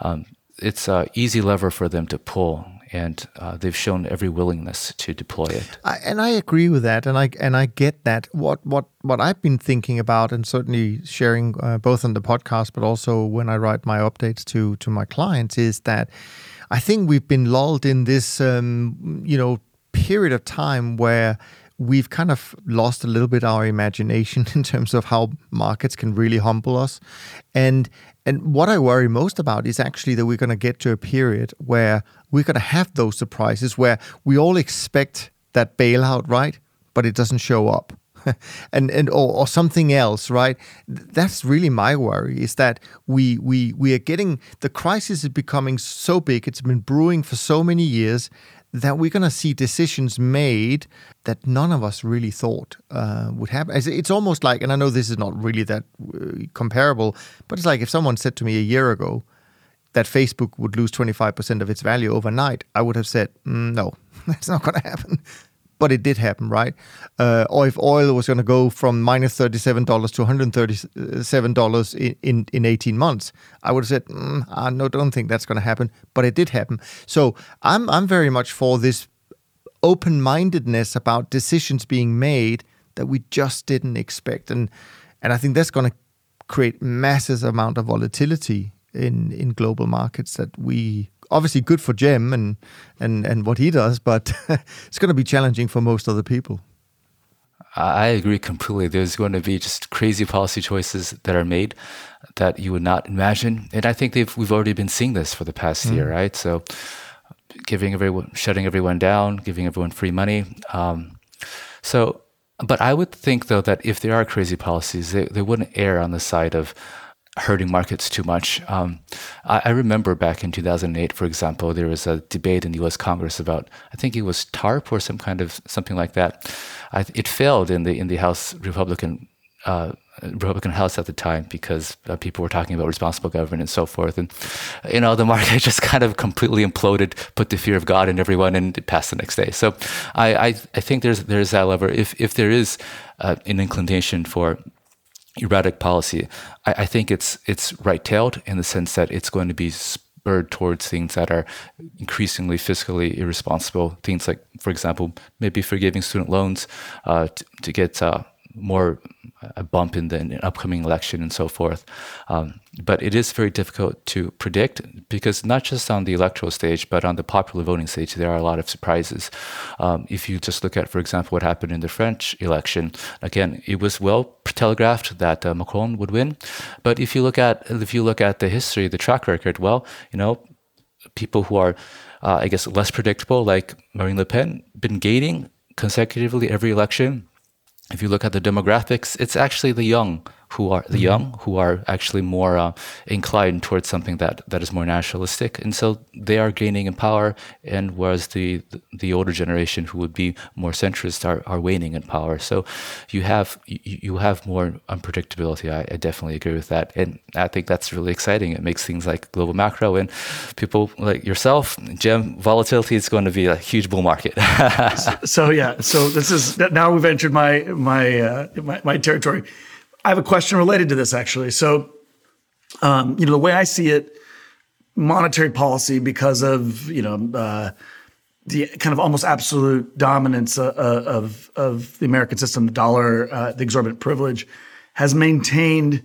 um, it's an easy lever for them to pull. And uh, they've shown every willingness to deploy it, I, and I agree with that, and I and I get that. What what what I've been thinking about, and certainly sharing uh, both on the podcast, but also when I write my updates to to my clients, is that I think we've been lulled in this, um, you know, period of time where we've kind of lost a little bit our imagination in terms of how markets can really humble us. And and what I worry most about is actually that we're going to get to a period where we're going to have those surprises where we all expect that bailout, right? But it doesn't show up. and and or, or, something else, right? That's really my worry is that we we we are getting the crisis is becoming so big. It's been brewing for so many years that we're going to see decisions made that none of us really thought uh, would happen. It's almost like, and I know this is not really that uh, comparable, but it's like if someone said to me a year ago that Facebook would lose 25% of its value overnight, I would have said, mm, no, that's not going to happen but it did happen, right? Uh, or if oil was going to go from minus thirty-seven dollars to one hundred thirty-seven dollars in, in, in eighteen months, I would have said, mm, I no, don't think that's going to happen, but it did happen. So I'm I'm very much for this open-mindedness about decisions being made that we just didn't expect, and and I think that's going to create massive amount of volatility in in global markets that we obviously good for Jim and and and what he does, but it's going to be challenging for most other people. I agree completely. There's going to be just crazy policy choices that are made that you would not imagine, and I think they've we've already been seeing this for the past mm. year, right? So, giving everyone, shutting everyone down, giving everyone free money. Um, so, but I would think though that if there are crazy policies, they, they wouldn't err on the side of hurting markets too much. Um, I, I, remember back in 2008, for example, there was a debate in the U.S. Congress about I think it was TARP or some kind of something like that. I, it failed in the in the House Republican. Uh, Republican House at the time because uh, people were talking about responsible government and so forth, and you know the market just kind of completely imploded, put the fear of God in everyone, and it passed the next day. So I I, I think there's there's that lever. If if there is uh, an inclination for erratic policy. I, I think it's it's right-tailed in the sense that it's going to be spurred towards things that are increasingly fiscally irresponsible. Things like, for example, maybe forgiving student loans uh, to, to, get uh, more a bump in the, in upcoming election and so forth. Um, but it is very difficult to predict because not just on the electoral stage, but on the popular voting stage, there are a lot of surprises. Um, if you just look at, for example, what happened in the French election, again, it was well telegraphed that uh, Macron would win. But if you look at if you look at the history, the track record, well, you know, people who are, uh, I guess, less predictable, like Marine Le Pen, been gaining consecutively every election if you look at the demographics, it's actually the young who are the mm-hmm. young who are actually more uh, inclined towards something that, that is more nationalistic, and so they are gaining in power, and whereas the the older generation who would be more centrist are, are waning in power. So you have you, have more unpredictability. I, I, definitely agree with that, and I think that's really exciting. It makes things like global macro and people like yourself, Cem, volatility is going to be a huge bull market. so, so, yeah, so this is now we've entered my my uh, my, my territory. I have a question related to this actually. So, um, you know, the way I see it, monetary policy because of you know uh, the kind of almost absolute dominance uh, uh, of of the American system, the dollar, uh, the exorbitant privilege, has maintained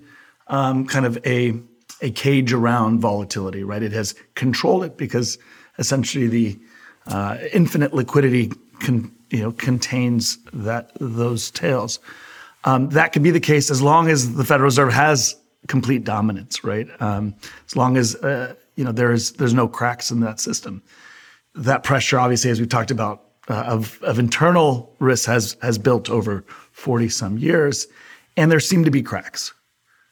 um, kind of a a cage around volatility. Right, it has controlled it because essentially the uh, infinite liquidity you know contains that those tails. Um, that could be the case as long as the Federal Reserve has complete dominance, right? Um, as long as uh, you know there's there's no cracks in that system. That pressure, obviously, as we've talked about, uh, of of internal risk has has built over forty some years, and there seem to be cracks,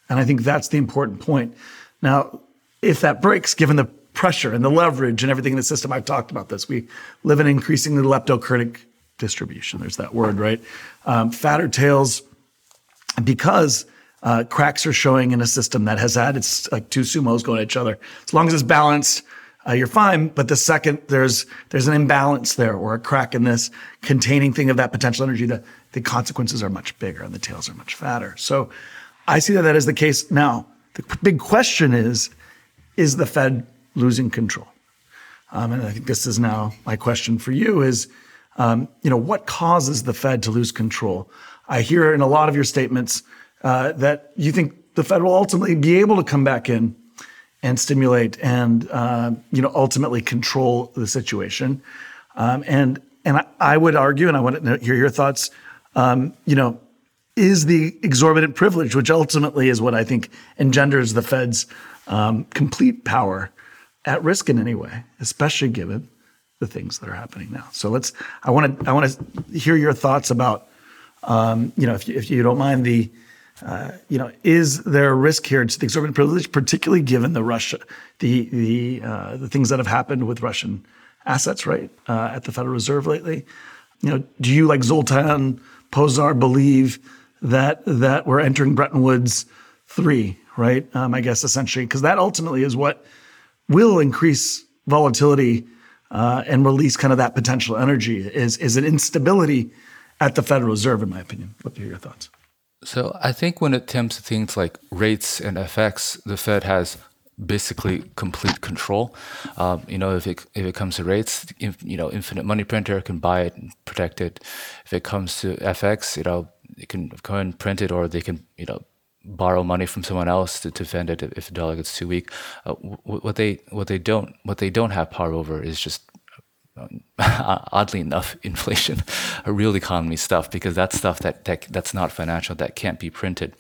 and I think that's the important point. Now, if that breaks, given the pressure and the leverage and everything in the system, I've talked about this. We live in increasingly leptokurtic distribution. There's that word, right? Um, fatter tails because uh, cracks are showing in a system that has had it's like two sumos going at each other. As long as it's balanced, uh, you're fine. But the second there's there's an imbalance there or a crack in this containing thing of that potential energy, the the consequences are much bigger and the tails are much fatter. So I see that that is the case now. The big question is, is the Fed losing control? Um, and I think this is now my question for you: is um, you know what causes the Fed to lose control? I hear in a lot of your statements uh, that you think the Fed will ultimately be able to come back in and stimulate and uh, you know ultimately control the situation. Um, and and I, I, would argue, and I want to hear your thoughts. Um, you know, is the exorbitant privilege, which ultimately is what I think engenders the Fed's um, complete power, at risk in any way, especially given the things that are happening now. So let's. I want to. I want to hear your thoughts about um, you know, if you, if you don't mind the, uh, you know, is there a risk here to the exorbitant privilege, particularly given the Russia, the the uh, the things that have happened with Russian assets, right, uh, at the Federal Reserve lately? You know, do you like Zoltan Pozsar believe that that we're entering Bretton Woods three, right? Um, I guess essentially, because that ultimately is what will increase volatility uh, and release kind of that potential energy. Is is an instability at the Federal Reserve, in my opinion. What are your thoughts? So I think when it comes to things like rates and FX, the Fed has basically complete control. Um, you know, if it if it comes to rates, if, you know, infinite money printer can buy it and protect it. If it comes to FX, you know, it can go and print it, or they can you know borrow money from someone else to, to defend it if the dollar gets too weak. Uh, what they what they don't what they don't have power over is just oddly enough, inflation, real economy stuff, because that's stuff that, that that's not financial, that can't be printed.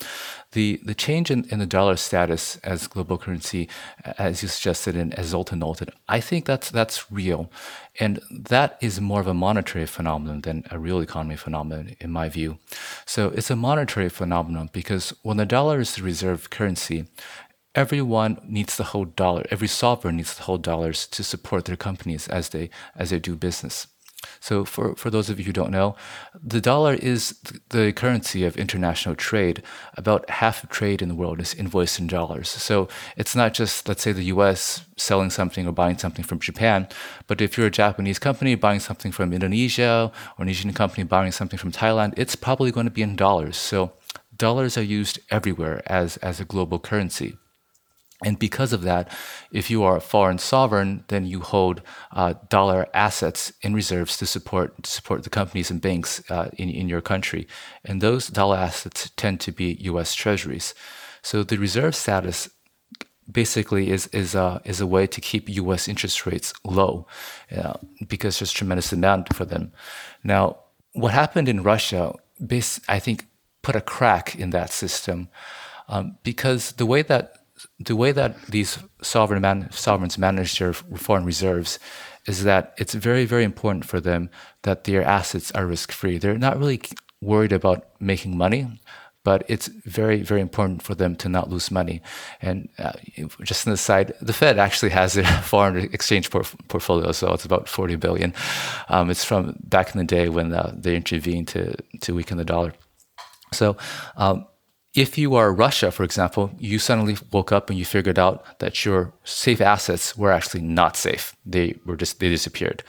The the change in, in the dollar status as global currency, as you suggested and as Zoltan noted, I think that's that's real, and that is more of a monetary phenomenon than a real economy phenomenon, in my view. So it's a monetary phenomenon because when the dollar is the reserve currency, everyone needs to hold dollar. Every sovereign needs to hold dollars to support their companies as they as they do business. So for, for those of you who don't know, the dollar is the currency of international trade. About half of trade in the world is invoiced in dollars. So it's not just, let's say, the US selling something or buying something from Japan, but if you're a Japanese company buying something from Indonesia or an Asian company buying something from Thailand, it's probably going to be in dollars. So dollars are used everywhere as, as a global currency. And because of that, if you are a foreign sovereign, then you hold uh, dollar assets in reserves to support to support the companies and banks uh, in in your country, and those dollar assets tend to be U.S. Treasuries. So the reserve status basically is is a is a way to keep U.S. interest rates low, uh, because there's tremendous demand for them. Now, what happened in Russia, I think, put a crack in that system, um, because the way that the way that these sovereign man, sovereigns manage their foreign reserves is that it's very very important for them that their assets are risk free. They're not really worried about making money but it's very, very important for them to not lose money. And uh, just an aside, the Fed actually has a foreign exchange por- portfolio, so it's about 40 billion. Um, it's from back in the day when uh, they intervened to, to weaken the dollar. So, um, if you are Russia, for example, you suddenly woke up and you figured out that your safe assets were actually not safe. They were just they disappeared.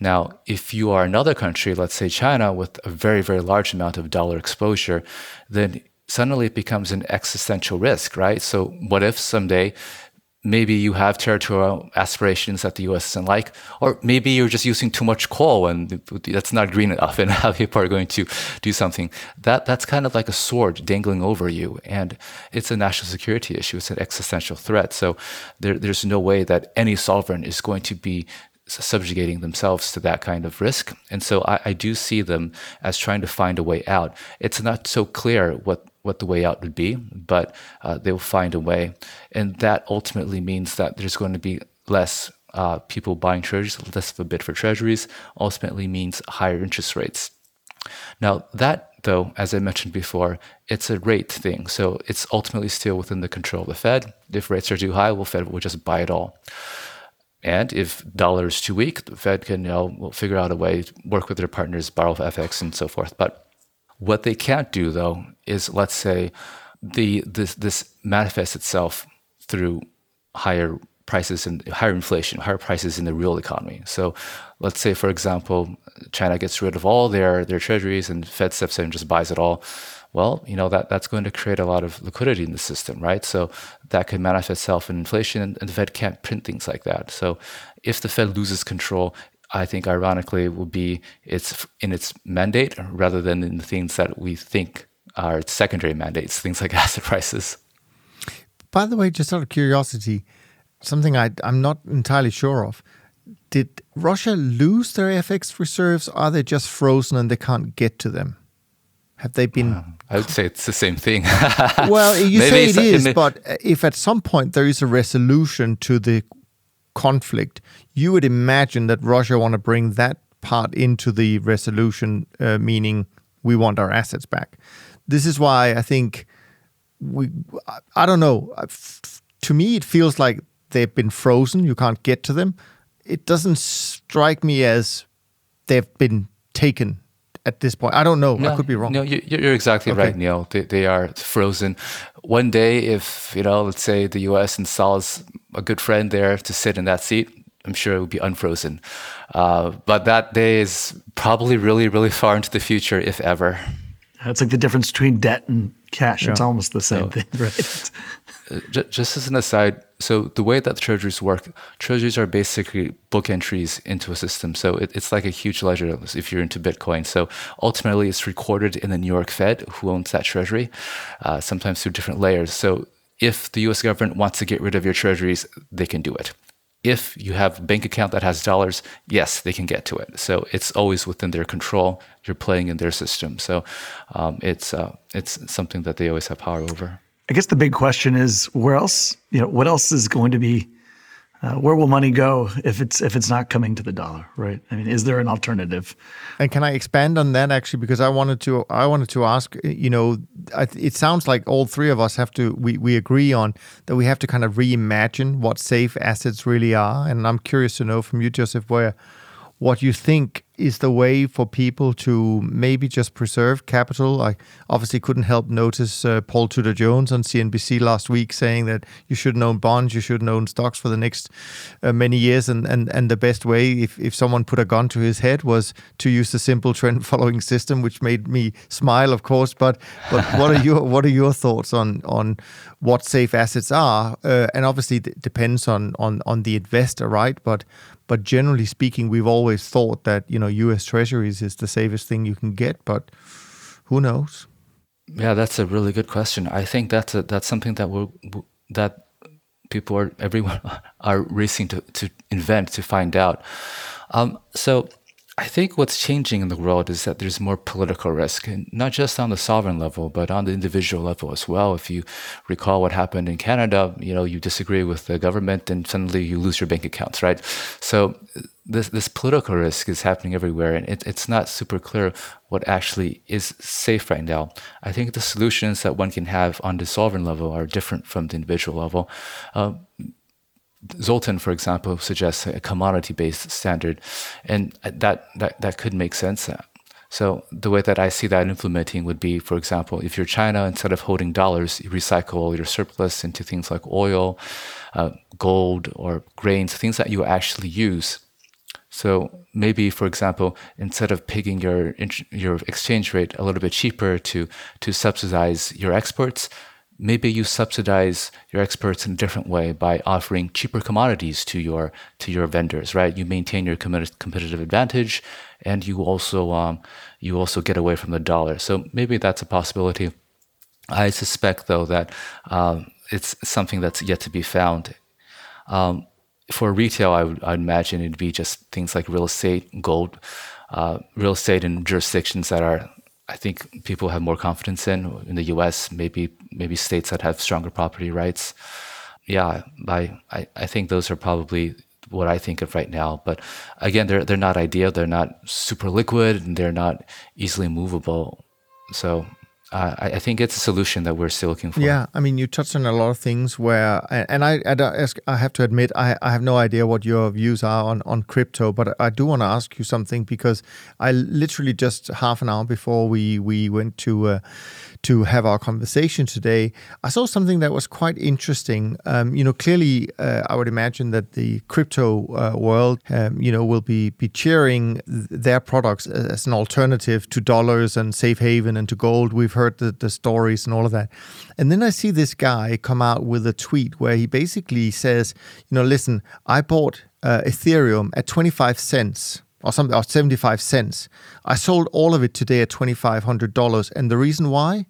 Now, if you are another country, let's say China, with a very, very large amount of dollar exposure, then suddenly it becomes an existential risk, right? So, what if someday maybe you have territorial aspirations that the US doesn't like, or maybe you're just using too much coal and that's not green enough, and how people are going to do something. That that's kind of like a sword dangling over you, and it's a national security issue. It's an existential threat. So there, there's no way that any sovereign is going to be subjugating themselves to that kind of risk. And so I, I, do see them as trying to find a way out. It's not so clear what, what the way out would be, but uh, they will find a way. And that ultimately means that there's going to be less uh, people buying treasuries, less of a bid for treasuries, ultimately means higher interest rates. Now, that though, as I mentioned before, it's a rate thing. So it's ultimately still within the control of the Fed. If rates are too high, well, Fed will just buy it all. And if dollar is too weak, the Fed can you know, figure out a way to work with their partners, borrow FX and so forth. But what they can't do though is let's say the this this manifests itself through higher prices and higher inflation, higher prices in the real economy. So let's say for example, China gets rid of all their their treasuries and Fed steps in and just buys it all well, you know, that, that's going to create a lot of liquidity in the system, right? So that could manifest itself in inflation, and, and the Fed can't print things like that. So if the Fed loses control, I think ironically it will be it's in its mandate rather than in the things that we think are its secondary mandates, things like asset prices. By the way, just out of curiosity, something I, I'm not entirely sure of. Did Russia lose their FX reserves? Are they just frozen and they can't get to them? Have they been? Um, I would say it's the same thing. well, you say it is, but if at some point there is a resolution to the conflict, you would imagine that Russia want to bring that part into the resolution, uh, meaning we want our assets back. This is why I think we. I don't know. To me, it feels like they've been frozen. You can't get to them. It doesn't strike me as they've been taken at this point. I don't know. No, I could be wrong. No, you're exactly okay. right, Neil. They, they are frozen. One day, if you know, let's say the U.S. installs a good friend there to sit in that seat, I'm sure it would be unfrozen. Uh, but that day is probably really, really far into the future, if ever. It's like the difference between debt and cash. Yeah. It's almost the same so, thing, right? Just as an aside, so the way that treasuries work, treasuries are basically book entries into a system. So it, it's like a huge ledger if you're into Bitcoin. So ultimately, it's recorded in the New York Fed, who owns that treasury, uh, sometimes through different layers. So if the US government wants to get rid of your treasuries, they can do it. If you have a bank account that has dollars, yes, they can get to it. So it's always within their control. You're playing in their system. So um, it's uh, it's something that they always have power over. I guess the big question is where else, you know, what else is going to be, uh, where will money go if it's if it's not coming to the dollar, right? I mean, is there an alternative? And can I expand on that actually because I wanted to I wanted to ask, you know, it sounds like all three of us have to we we agree on that we have to kind of reimagine what safe assets really are, and I'm curious to know from you, Joseph, where what you think is the way for people to maybe just preserve capital. I obviously couldn't help notice uh, Paul Tudor Jones on CNBC last week saying that you shouldn't own bonds, you shouldn't own stocks for the next uh, many years, and, and and the best way, if if someone put a gun to his head, was to use the simple trend following system, which made me smile, of course. But but what are your what are your thoughts on on what safe assets are? Uh, and obviously, it depends on on on the investor, right? But but generally speaking, we've always thought that you know U.S. Treasuries is the safest thing you can get, but who knows? Yeah, that's a really good question. I think that's a, that's something that we that people are everyone are racing to to invent to find out. Um, so I think what's changing in the world is that there's more political risk, and not just on the sovereign level, but on the individual level as well. If you recall what happened in Canada, you know, you disagree with the government, and suddenly you lose your bank accounts, right? So this this political risk is happening everywhere, and it, it's not super clear what actually is safe right now. I think the solutions that one can have on the sovereign level are different from the individual level. Uh, Zoltan, for example, suggests a commodity-based standard, and that, that, that could make sense. So the way that I see that implementing would be, for example, if you're China, instead of holding dollars, you recycle all your surplus into things like oil, uh, gold, or grains, things that you actually use. So maybe, for example, instead of picking your your exchange rate a little bit cheaper to to subsidize your exports, maybe you subsidize your experts in a different way by offering cheaper commodities to your to your vendors right? You maintain your competitive advantage and you also um, you also get away from the dollar. So maybe that's a possibility. I suspect though that um, it's something that's yet to be found. Um, for retail I would I'd imagine it'd be just things like real estate gold uh, real estate in jurisdictions that are I think people have more confidence in in the U.S. Maybe maybe states that have stronger property rights. Yeah, I I, I think those are probably what I think of right now. But again, they're they're not ideal. They're not super liquid, and they're not easily movable. So uh, I, I, think it's a solution that we're still looking for. Yeah, I mean, you touched on a lot of things where, and I, I have to admit, I, I have no idea what your views are on, on crypto, but I do want to ask you something because I literally just half an hour before we we went to. Uh, to have our conversation today, I saw something that was quite interesting. Um, you know, clearly, uh, I would imagine that the crypto uh, world, um, you know, will be be cheering their products as an alternative to dollars and safe haven and to gold. We've heard the, the stories and all of that, and then I see this guy come out with a tweet where he basically says, you know, listen, I bought uh, Ethereum at twenty five cents or something or 75 cents. I sold all of it today at $2500 and the reason why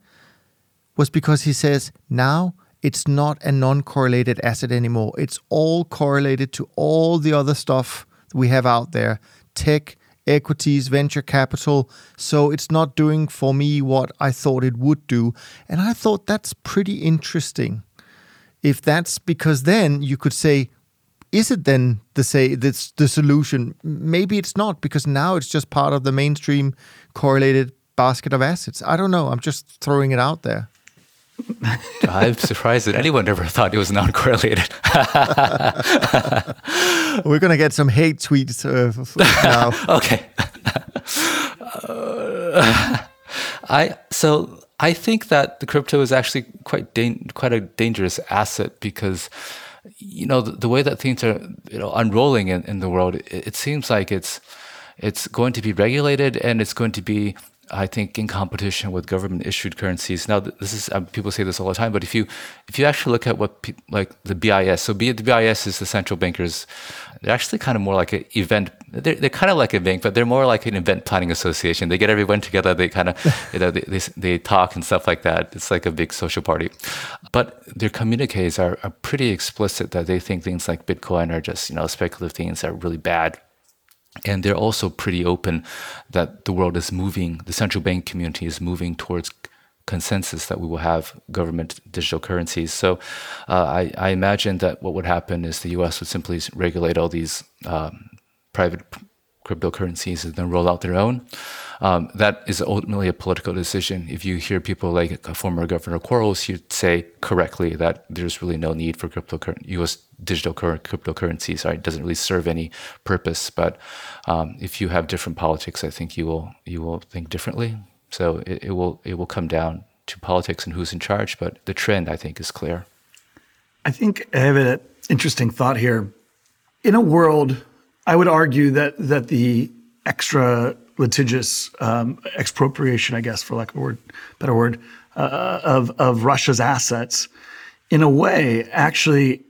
was because he says now it's not a non correlated asset anymore. It's all correlated to all the other stuff we have out there tech, equities, venture capital. So it's not doing for me what I thought it would do. And I thought that's pretty interesting. If that's because then you could say, is it then the say that's the solution? Maybe it's not because now it's just part of the mainstream correlated basket of assets. I don't know. I'm just throwing it out there. I'm surprised that anyone ever thought it was non-correlated. We're gonna get some hate tweets uh, now. okay. Uh, I so I think that the crypto is actually quite quite a dangerous asset because you know the, the, way that things are you know unrolling in, in the world, it, it seems like it's it's going to be regulated and it's going to be I think in competition with government issued currencies. Now, this is um, people say this all the time, but if you if you actually look at what pe- like the BIS, so B, the BIS is the central bankers. They're actually kind of more like an event. They're, they're kind of like a bank, but they're more like an event planning association. They get everyone together. They kind of you know they, they, they talk and stuff like that. It's like a big social party. But their communiques are, are pretty explicit that they think things like Bitcoin are just you know speculative things that are really bad and they're also pretty open that the world is moving, the central bank community is moving towards consensus that we will have government digital currencies. So uh, I, I, imagine that what would happen is the US would simply regulate all these um, private cryptocurrencies and then roll out their own. Um, that is ultimately a political decision. If you hear people like former Governor Quarles, you'd say correctly that there's really no need for cryptocurrency, U.S. digital cryptocurrencies. Right? It doesn't really serve any purpose. But um, if you have different politics, I think you will you will think differently. So it, it will it will come down to politics and who's in charge. But the trend, I think, is clear. I think I have an interesting thought here. In a world, I would argue that that the extra litigious um, expropriation, I guess, for lack of a word, better word, uh, of of Russia's assets, in a way, actually,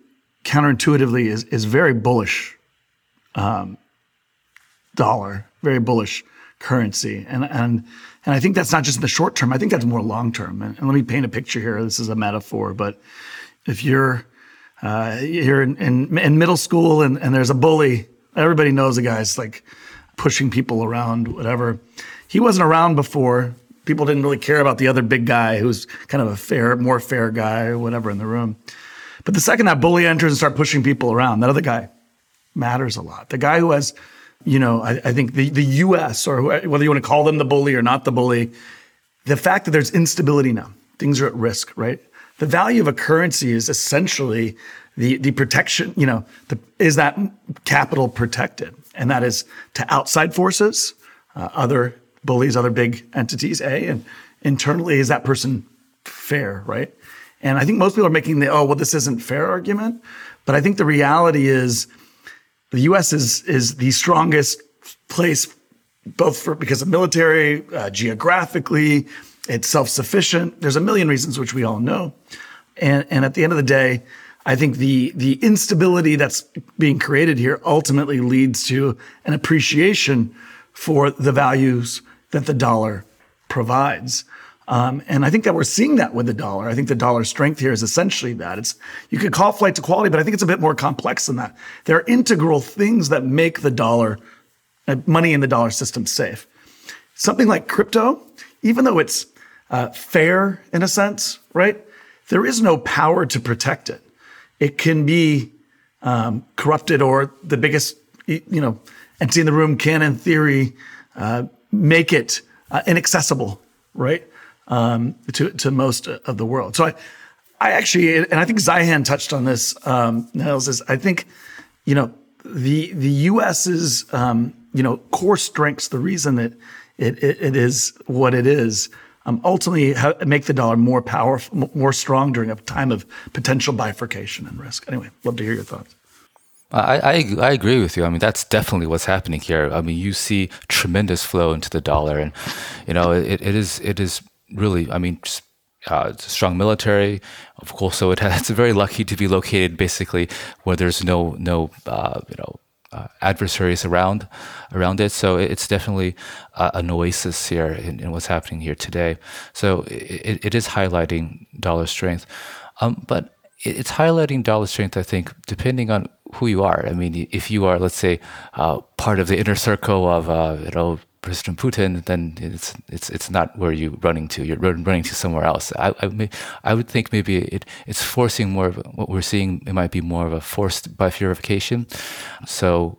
counterintuitively, is is very bullish. Um, dollar, very bullish currency, and and and I think that's not just in the short term. I think that's more long term. And, and let me paint a picture here. This is a metaphor, but if you're uh, you're in, in, in middle school and, and there's a bully, everybody knows the guy's like pushing people around, whatever. He wasn't around before. People didn't really care about the other big guy who's kind of a fair, more fair guy or whatever in the room. But the second that bully enters and start pushing people around, that other guy matters a lot. The guy who has, you know, I, I think the, the U.S. or whether you want to call them the bully or not the bully, the fact that there's instability now, things are at risk, right? The value of a currency is essentially the the protection. You know, the, is that capital protected? and that is to outside forces, uh, other bullies, other big entities. A and internally, is that person fair, right? And I think most people are making the oh well, this isn't fair argument, but I think the reality is the U.S. is is the strongest place, both for because of military, uh, geographically, it's self sufficient. There's a million reasons which we all know, and and at the end of the day I think the the instability that's being created here ultimately leads to an appreciation for the values that the dollar provides. Um, and I think that we're seeing that with the dollar. I think the dollar strength here is essentially that. It's you could call flight to quality, but I think it's a bit more complex than that. There are integral things that make the dollar, uh, money in the dollar system safe. Something like crypto, even though it's uh, fair in a sense, right? There is no power to protect it it can be um, corrupted or the biggest, you know, entity in the room can, in theory, uh, make it uh, inaccessible, right, um, to to most of the world. So I, I actually, and I think Zeihan touched on this. Um, Niels is I think, you know, the the U.S.'s um, you know core strengths, the reason that it, it, it is what it is um, ultimately make the dollar more powerful, more strong during a time of potential bifurcation and risk. Anyway, love to hear your thoughts. I, I, I agree with you. I mean, that's definitely what's happening here. I mean, you see tremendous flow into the dollar, and you know, it, it is it is really. I mean, just, uh, it's a strong military, of course. So it has, it's very lucky to be located basically where there's no no uh, you know uh, adversaries around around it. So it's definitely uh, an oasis here in, in, what's happening here today. So it, it is highlighting dollar strength, um, but it's highlighting dollar strength. I think depending on who you are. I mean, if you are, let's say, uh, part of the inner circle of uh, you know President Putin, then it's it's it's not where you're running to. You're running to somewhere else. I I, may, I would think maybe it it's forcing more of what we're seeing. It might be more of a forced bifurcation. So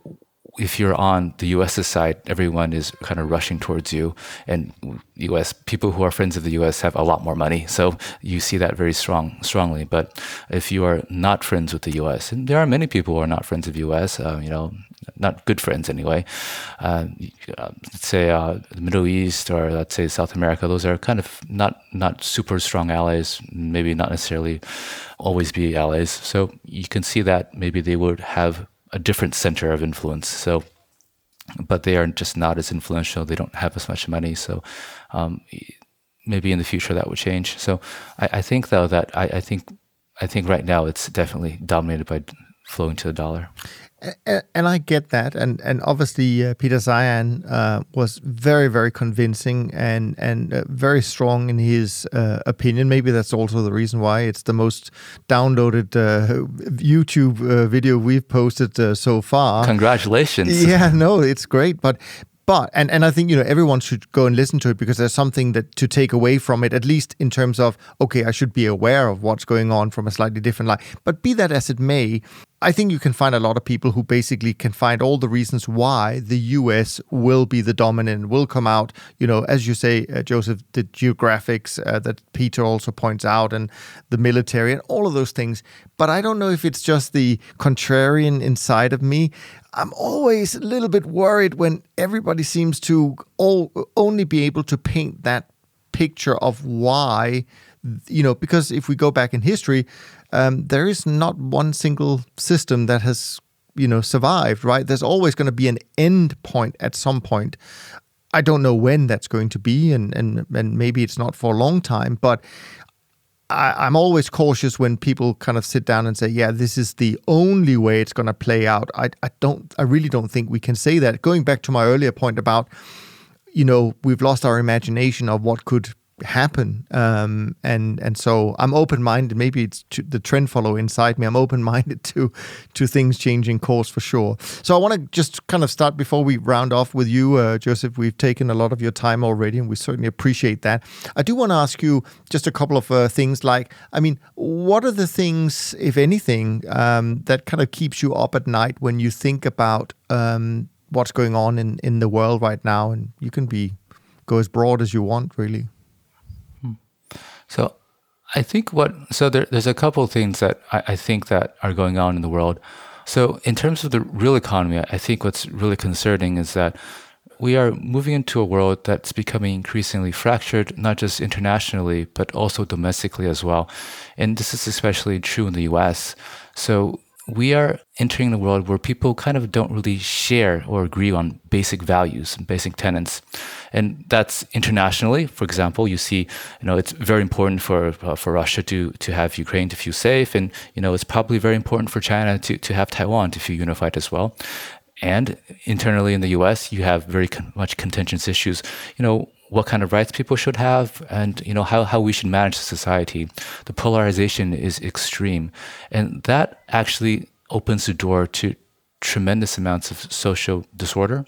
if you're on the U.S.'s side, everyone is kind of rushing towards you, and U.S. people who are friends of the U.S. have a lot more money, so you see that very strong, strongly. But if you are not friends with the U.S., and there are many people who are not friends of U.S., uh, you know, not good friends anyway. Uh, let's say uh, the Middle East or let's say South America, those are kind of not not super strong allies. Maybe not necessarily always be allies. So you can see that maybe they would have a different center of influence. So, but they are just not as influential. They don't have as much money. So, um, maybe in the future that would change. So, I, I think though that I, I, think I think right now it's definitely dominated by flowing to the dollar and I get that, and and obviously uh, Peter Zeihan uh, was very very convincing and and uh, very strong in his uh, opinion. Maybe that's also the reason why it's the most downloaded uh, YouTube uh, video we've posted so far. Congratulations! Yeah, no, it's great, but but and, and I think you know everyone should go and listen to it because there's something that to take away from it, at least in terms of okay, I should be aware of what's going on from a slightly different light. But be that as it may, I think you can find a lot of people who basically can find all the reasons why the US will be the dominant, will come out, you know, as you say, uh, Joseph, the geographics uh, that Peter also points out and the military and all of those things. But I don't know if it's just the contrarian inside of me. I'm always a little bit worried when everybody seems to all, only be able to paint that picture of why, you know, because if we go back in history, um, there is not one single system that has you know survived right there's always going to be an end point at some point i don't know when that's going to be and and, and maybe it's not for a long time but I, am always cautious when people kind of sit down and say, "Yeah, this is the only way it's going to play out." I, I don't, I really don't think we can say that. Going back to my earlier point about, you know, we've lost our imagination of what could happen. Um, and and so I'm open minded maybe it's the trend follow inside me. I'm open minded to to things changing course for sure. So I want to just kind of start before we round off with you uh, Joseph. We've taken a lot of your time already and we certainly appreciate that. I do want to ask you just a couple of uh, things like I mean what are the things if anything um, that kind of keeps you up at night when you think about um, what's going on in in the world right now? And you can be go as broad as you want really so I think what so there, there's a couple things that I, I, think that are going on in the world. So in terms of the real economy, I think what's really concerning is that we are moving into a world that's becoming increasingly fractured, not just internationally, but also domestically as well. And this is especially true in the US. So we are entering a world where people kind of don't really share or agree on basic values and basic tenets. And that's internationally. For example, you see, you know, it's very important for uh, for Russia to to have Ukraine to feel safe, and you know, it's probably very important for China to to have Taiwan to feel unified as well. And internally in the U.S., you have very con- much contentious issues. You know, what kind of rights people should have and you know how, how we should manage society. The polarization is extreme. And that actually opens the door to tremendous amounts of social disorder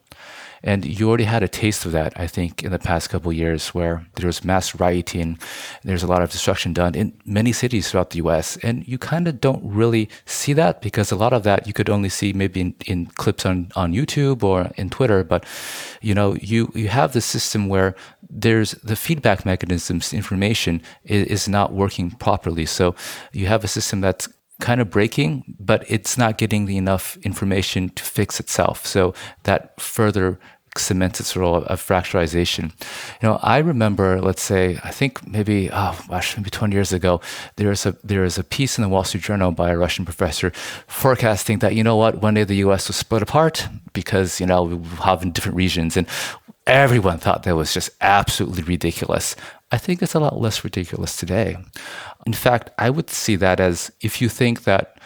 and you already had a taste of that, I think, in the past couple years, where there was mass rioting, there's a lot of destruction done in many cities throughout the U.S. And you kind of don't really see that because a lot of that you could only see maybe in, in clips on, on YouTube or in Twitter. But you know, you you have the system where there's the feedback mechanisms, information is, is not working properly. So you have a system that's kind of breaking, but it's not getting the enough information to fix itself. So that further cements its role of fracturization. You know, I remember, let's say, I think maybe, oh gosh, maybe 20 years ago, there is a there is a piece in the Wall Street Journal by a Russian professor forecasting that you know what, one day the U.S. will split apart because you know we have in different regions, and everyone thought that was just absolutely ridiculous. I think it's a lot less ridiculous today. In fact, I would see that as if you think that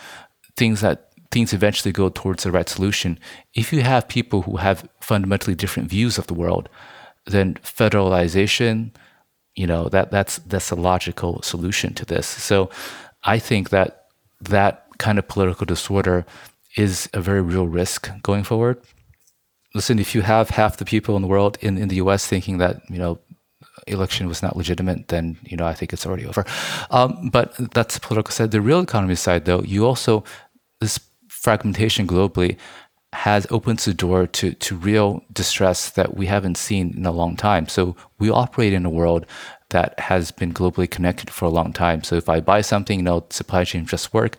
things that things eventually go towards the right solution, if you have people who have fundamentally different views of the world, then federalization, you know, that that's that's a logical solution to this. So I think that that kind of political disorder is a very real risk going forward. Listen, if you have half the people in the world in, in the US thinking that, you know, election was not legitimate, then you know I think it's already over. Um, but that's the political side. The real economy side, though, you also this fragmentation globally has opens the door to to real distress that we haven't seen in a long time. So we operate in a world that has been globally connected for a long time. So if I buy something, you know, supply chain just work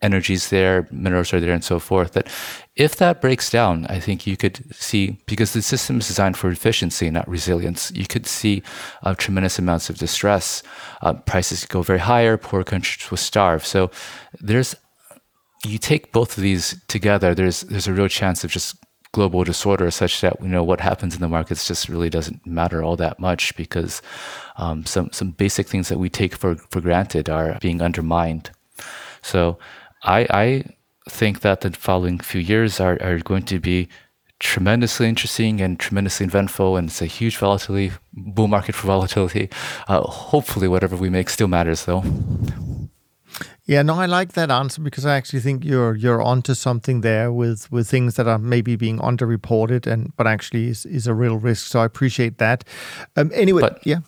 energy's there, minerals are there, and so forth. That if that breaks down, I think you could see because the system is designed for efficiency, not resilience. You could see uh, tremendous amounts of distress. Uh, prices go very higher. Poor countries will starve. So there's you take both of these together. There's there's a real chance of just global disorder such that you know what happens in the markets just really doesn't matter all that much because um, some some basic things that we take for for granted are being undermined. So I, I think that the following few years are, are going to be tremendously interesting and tremendously eventful, and it's a huge volatility, bull market for volatility. Uh, hopefully, whatever we make still matters, though. Yeah, no, I like that answer because I actually think you're you're onto something there with with things that are maybe being underreported and but actually is, is a real risk. So I appreciate that. Um, anyway, but, yeah.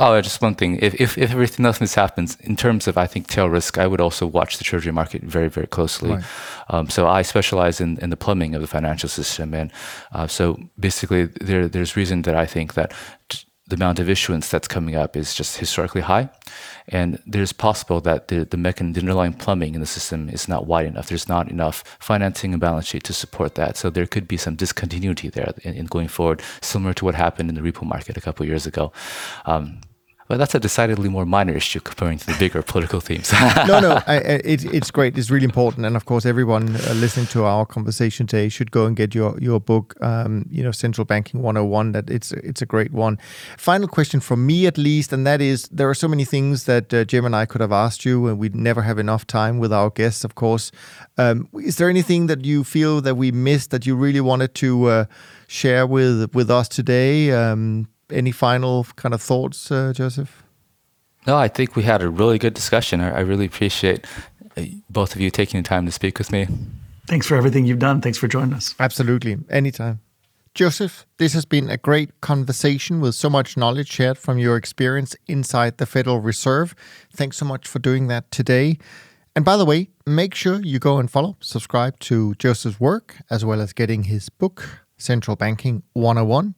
Oh, just one thing. If, if, if everything else happens, in terms of, I think, tail risk, I would also watch the treasury market very, very closely. Right. Um, so I specialize in, in the plumbing of the financial system. And uh, so basically, there, there's reason that I think that t- the amount of issuance that's coming up is just historically high. And there's possible that the, the mechanism, the underlying plumbing in the system is not wide enough. There's not enough financing and balance sheet to support that. So there could be some discontinuity there in, in going forward, similar to what happened in the repo market a couple years ago. Um, but that's a decidedly more minor issue comparing to the bigger political themes. no, no, I, I, it, it's great. It's really important, and of course, everyone uh, listening to our conversation today should go and get your your book. Um, you know, Central Banking 101. That it's it's a great one. Final question from me, at least, and that is: there are so many things that uh, Cem and I could have asked you, and we'd never have enough time with our guests, of course. Um, is there anything that you feel that we missed that you really wanted to uh, share with with us today? Um, any final kind of thoughts, uh, Joseph? No, I think we had a really good discussion. I, I really appreciate uh, both of you taking the time to speak with me. Thanks for everything you've done. Thanks for joining us. Absolutely. Anytime. Joseph, this has been a great conversation with so much knowledge shared from your experience inside the Federal Reserve. Thanks so much for doing that today. And by the way, make sure you go and follow, subscribe to Joseph's work, as well as getting his book, Central Banking 101.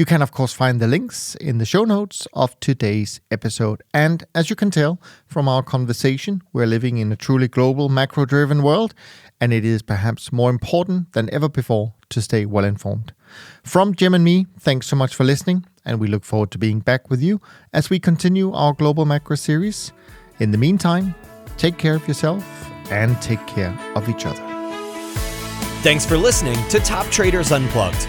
You can, of course, find the links in the show notes of today's episode. And as you can tell from our conversation, we're living in a truly global, macro driven world, and it is perhaps more important than ever before to stay well informed. From Cem and me, thanks so much for listening, and we look forward to being back with you as we continue our Global Macro series. In the meantime, take care of yourself and take care of each other. Thanks for listening to Top Traders Unplugged.